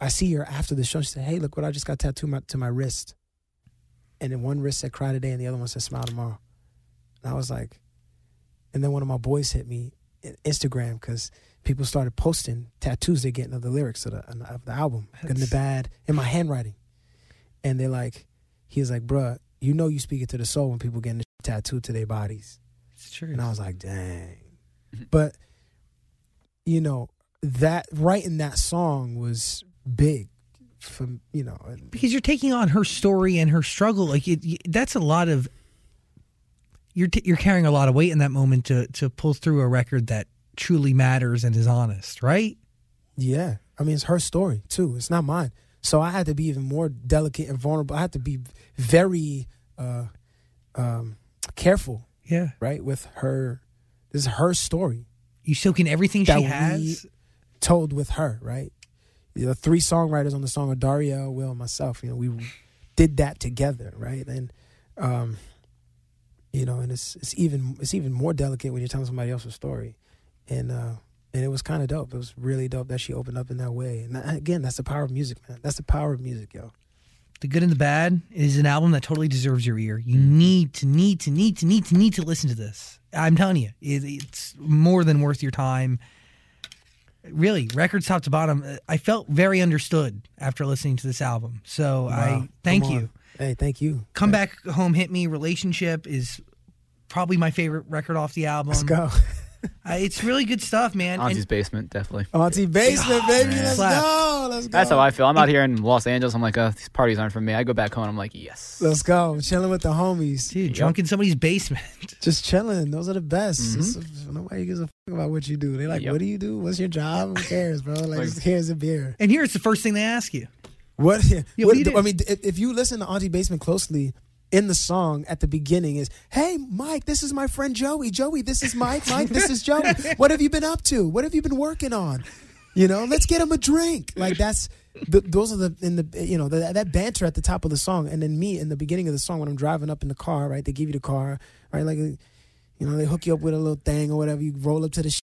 Speaker 5: I see her after the show. She said, "Hey, look what I just got tattooed my, to my wrist," and then one wrist said "Cry today," and the other one said "Smile tomorrow." And I was like, and then one of my boys hit me in Instagram because people started posting tattoos they're getting of the lyrics of the, of the album, good and the bad, in my handwriting. And they're like, he was like, bruh, you know you speak it to the soul when people getting tattooed to their bodies.
Speaker 4: It's true.
Speaker 5: And I was like, dang. But, you know, that writing that song was big from, you know,
Speaker 4: because you're taking on her story and her struggle like it, that's a lot of you're t- you're carrying a lot of weight in that moment to to pull through a record that truly matters and is honest right
Speaker 5: Yeah, I mean it's her story too. It's not mine. So I had to be even more delicate and vulnerable. I had to be very uh, um, careful,
Speaker 4: yeah
Speaker 5: right, with her. This is her story
Speaker 4: you soak in everything
Speaker 5: That
Speaker 4: she has
Speaker 5: told with her, right? The three songwriters on the song are Daria, Will, and myself. You know, we did that together, right? And um, you know, and it's it's even it's even more delicate when you're telling somebody else's story, and uh, and it was kind of dope. It was really dope that she opened up in that way. And again, that's the power of music, man. That's the power of music, yo.
Speaker 4: the good and the bad is an album that totally deserves your ear you need to need to need to need to need to listen to this i'm telling you it, it's more than worth your time really records top to bottom uh, i felt very understood after listening to this album so i thank you.
Speaker 5: Hey, thank you.
Speaker 4: Come Back Home Hit Me Relationship is probably my favorite record off the album.
Speaker 5: Let's go.
Speaker 4: Uh, it's really good stuff, man.
Speaker 2: Auntie's
Speaker 4: And
Speaker 2: basement, definitely.
Speaker 5: Auntie Basement, baby.
Speaker 2: man.
Speaker 5: Let's
Speaker 4: Slap.
Speaker 5: go. Let's go.
Speaker 2: That's how I feel. I'm out here in Los Angeles. I'm like, uh, these parties aren't for me. I go back home. I'm like, yes.
Speaker 5: Let's go. Chilling with the homies.
Speaker 4: dude,
Speaker 2: Yep.
Speaker 4: drunk in somebody's basement.
Speaker 5: Just chilling. Those are the best.
Speaker 2: Mhm.
Speaker 5: Nobody gives a fuck about what you do. They're like,
Speaker 2: Yep.
Speaker 5: what do you do? What's your job? Who cares, bro? Like,
Speaker 2: Like-
Speaker 5: here's a beer.
Speaker 4: And here's the first thing they ask you.
Speaker 5: What?
Speaker 4: Yeah, what do you do?
Speaker 5: I mean, if, if you listen to Auntie Basement closely, in the song at the beginning is, "Hey, Mike, this is my friend Joey. Joey, this is Mike. Mike, this is Joey. What have you been up to? What have you been working on? You know, let's get him a drink." Like that's the, those are the in the you know the, that banter at the top of the song, and then me in the beginning of the song when I'm driving up in the car. Right, they give you the car. Right, like you know they hook you up with a little thing or whatever. You roll up to the. Sh-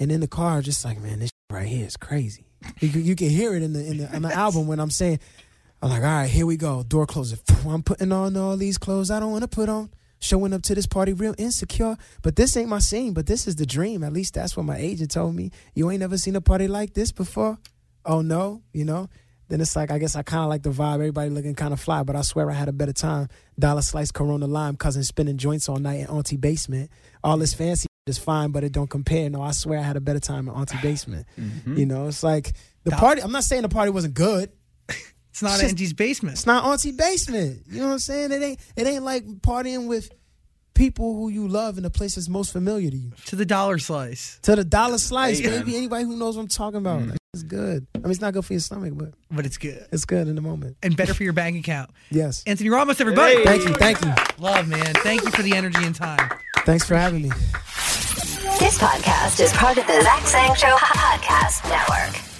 Speaker 5: and in the car, just like man, this right here is crazy. You, can- you can hear it in the in the, in the album when I'm saying, I'm like, all right, here we go. Door closes. I'm putting on all these clothes I don't want to put on. Showing up to this party real insecure. But this ain't my scene, but this is the dream. At least that's what my agent told me. You ain't never seen a party like this before? Oh no, you know? Then it's like, I guess I kind of like the vibe. Everybody looking kind of fly, but I swear I had a better time. Dollar slice, Corona lime, cousin spinning joints all night in Auntie basement. All this fancy is fine, but it don't compare. No, I swear I had a better time in Auntie Basement.
Speaker 2: Mm-hmm.
Speaker 5: You know, it's like the party. I'm not saying the party wasn't good.
Speaker 4: It's not
Speaker 5: It's just-
Speaker 4: basement.
Speaker 5: It's not Auntie's Basement. You know what I'm saying? It ain't. It ain't like partying with people who you love in the place that's most familiar to you.
Speaker 4: to the dollar slice,
Speaker 5: To the dollar slice,
Speaker 2: Hey,
Speaker 5: baby.
Speaker 2: man.
Speaker 5: Anybody who knows what I'm talking about, mm. it's good. I mean, it's not good for your stomach, but
Speaker 4: but it's good
Speaker 5: it's good in the moment.
Speaker 4: and better for your bank account.
Speaker 5: Yes.
Speaker 4: Anthony Ramos, everybody.
Speaker 2: Hey.
Speaker 5: Thank you. Thank you.
Speaker 4: Love, man. Thank you for the energy and time.
Speaker 5: Thanks for having me.
Speaker 3: This podcast is part of the Zach Sang Show Podcast Network.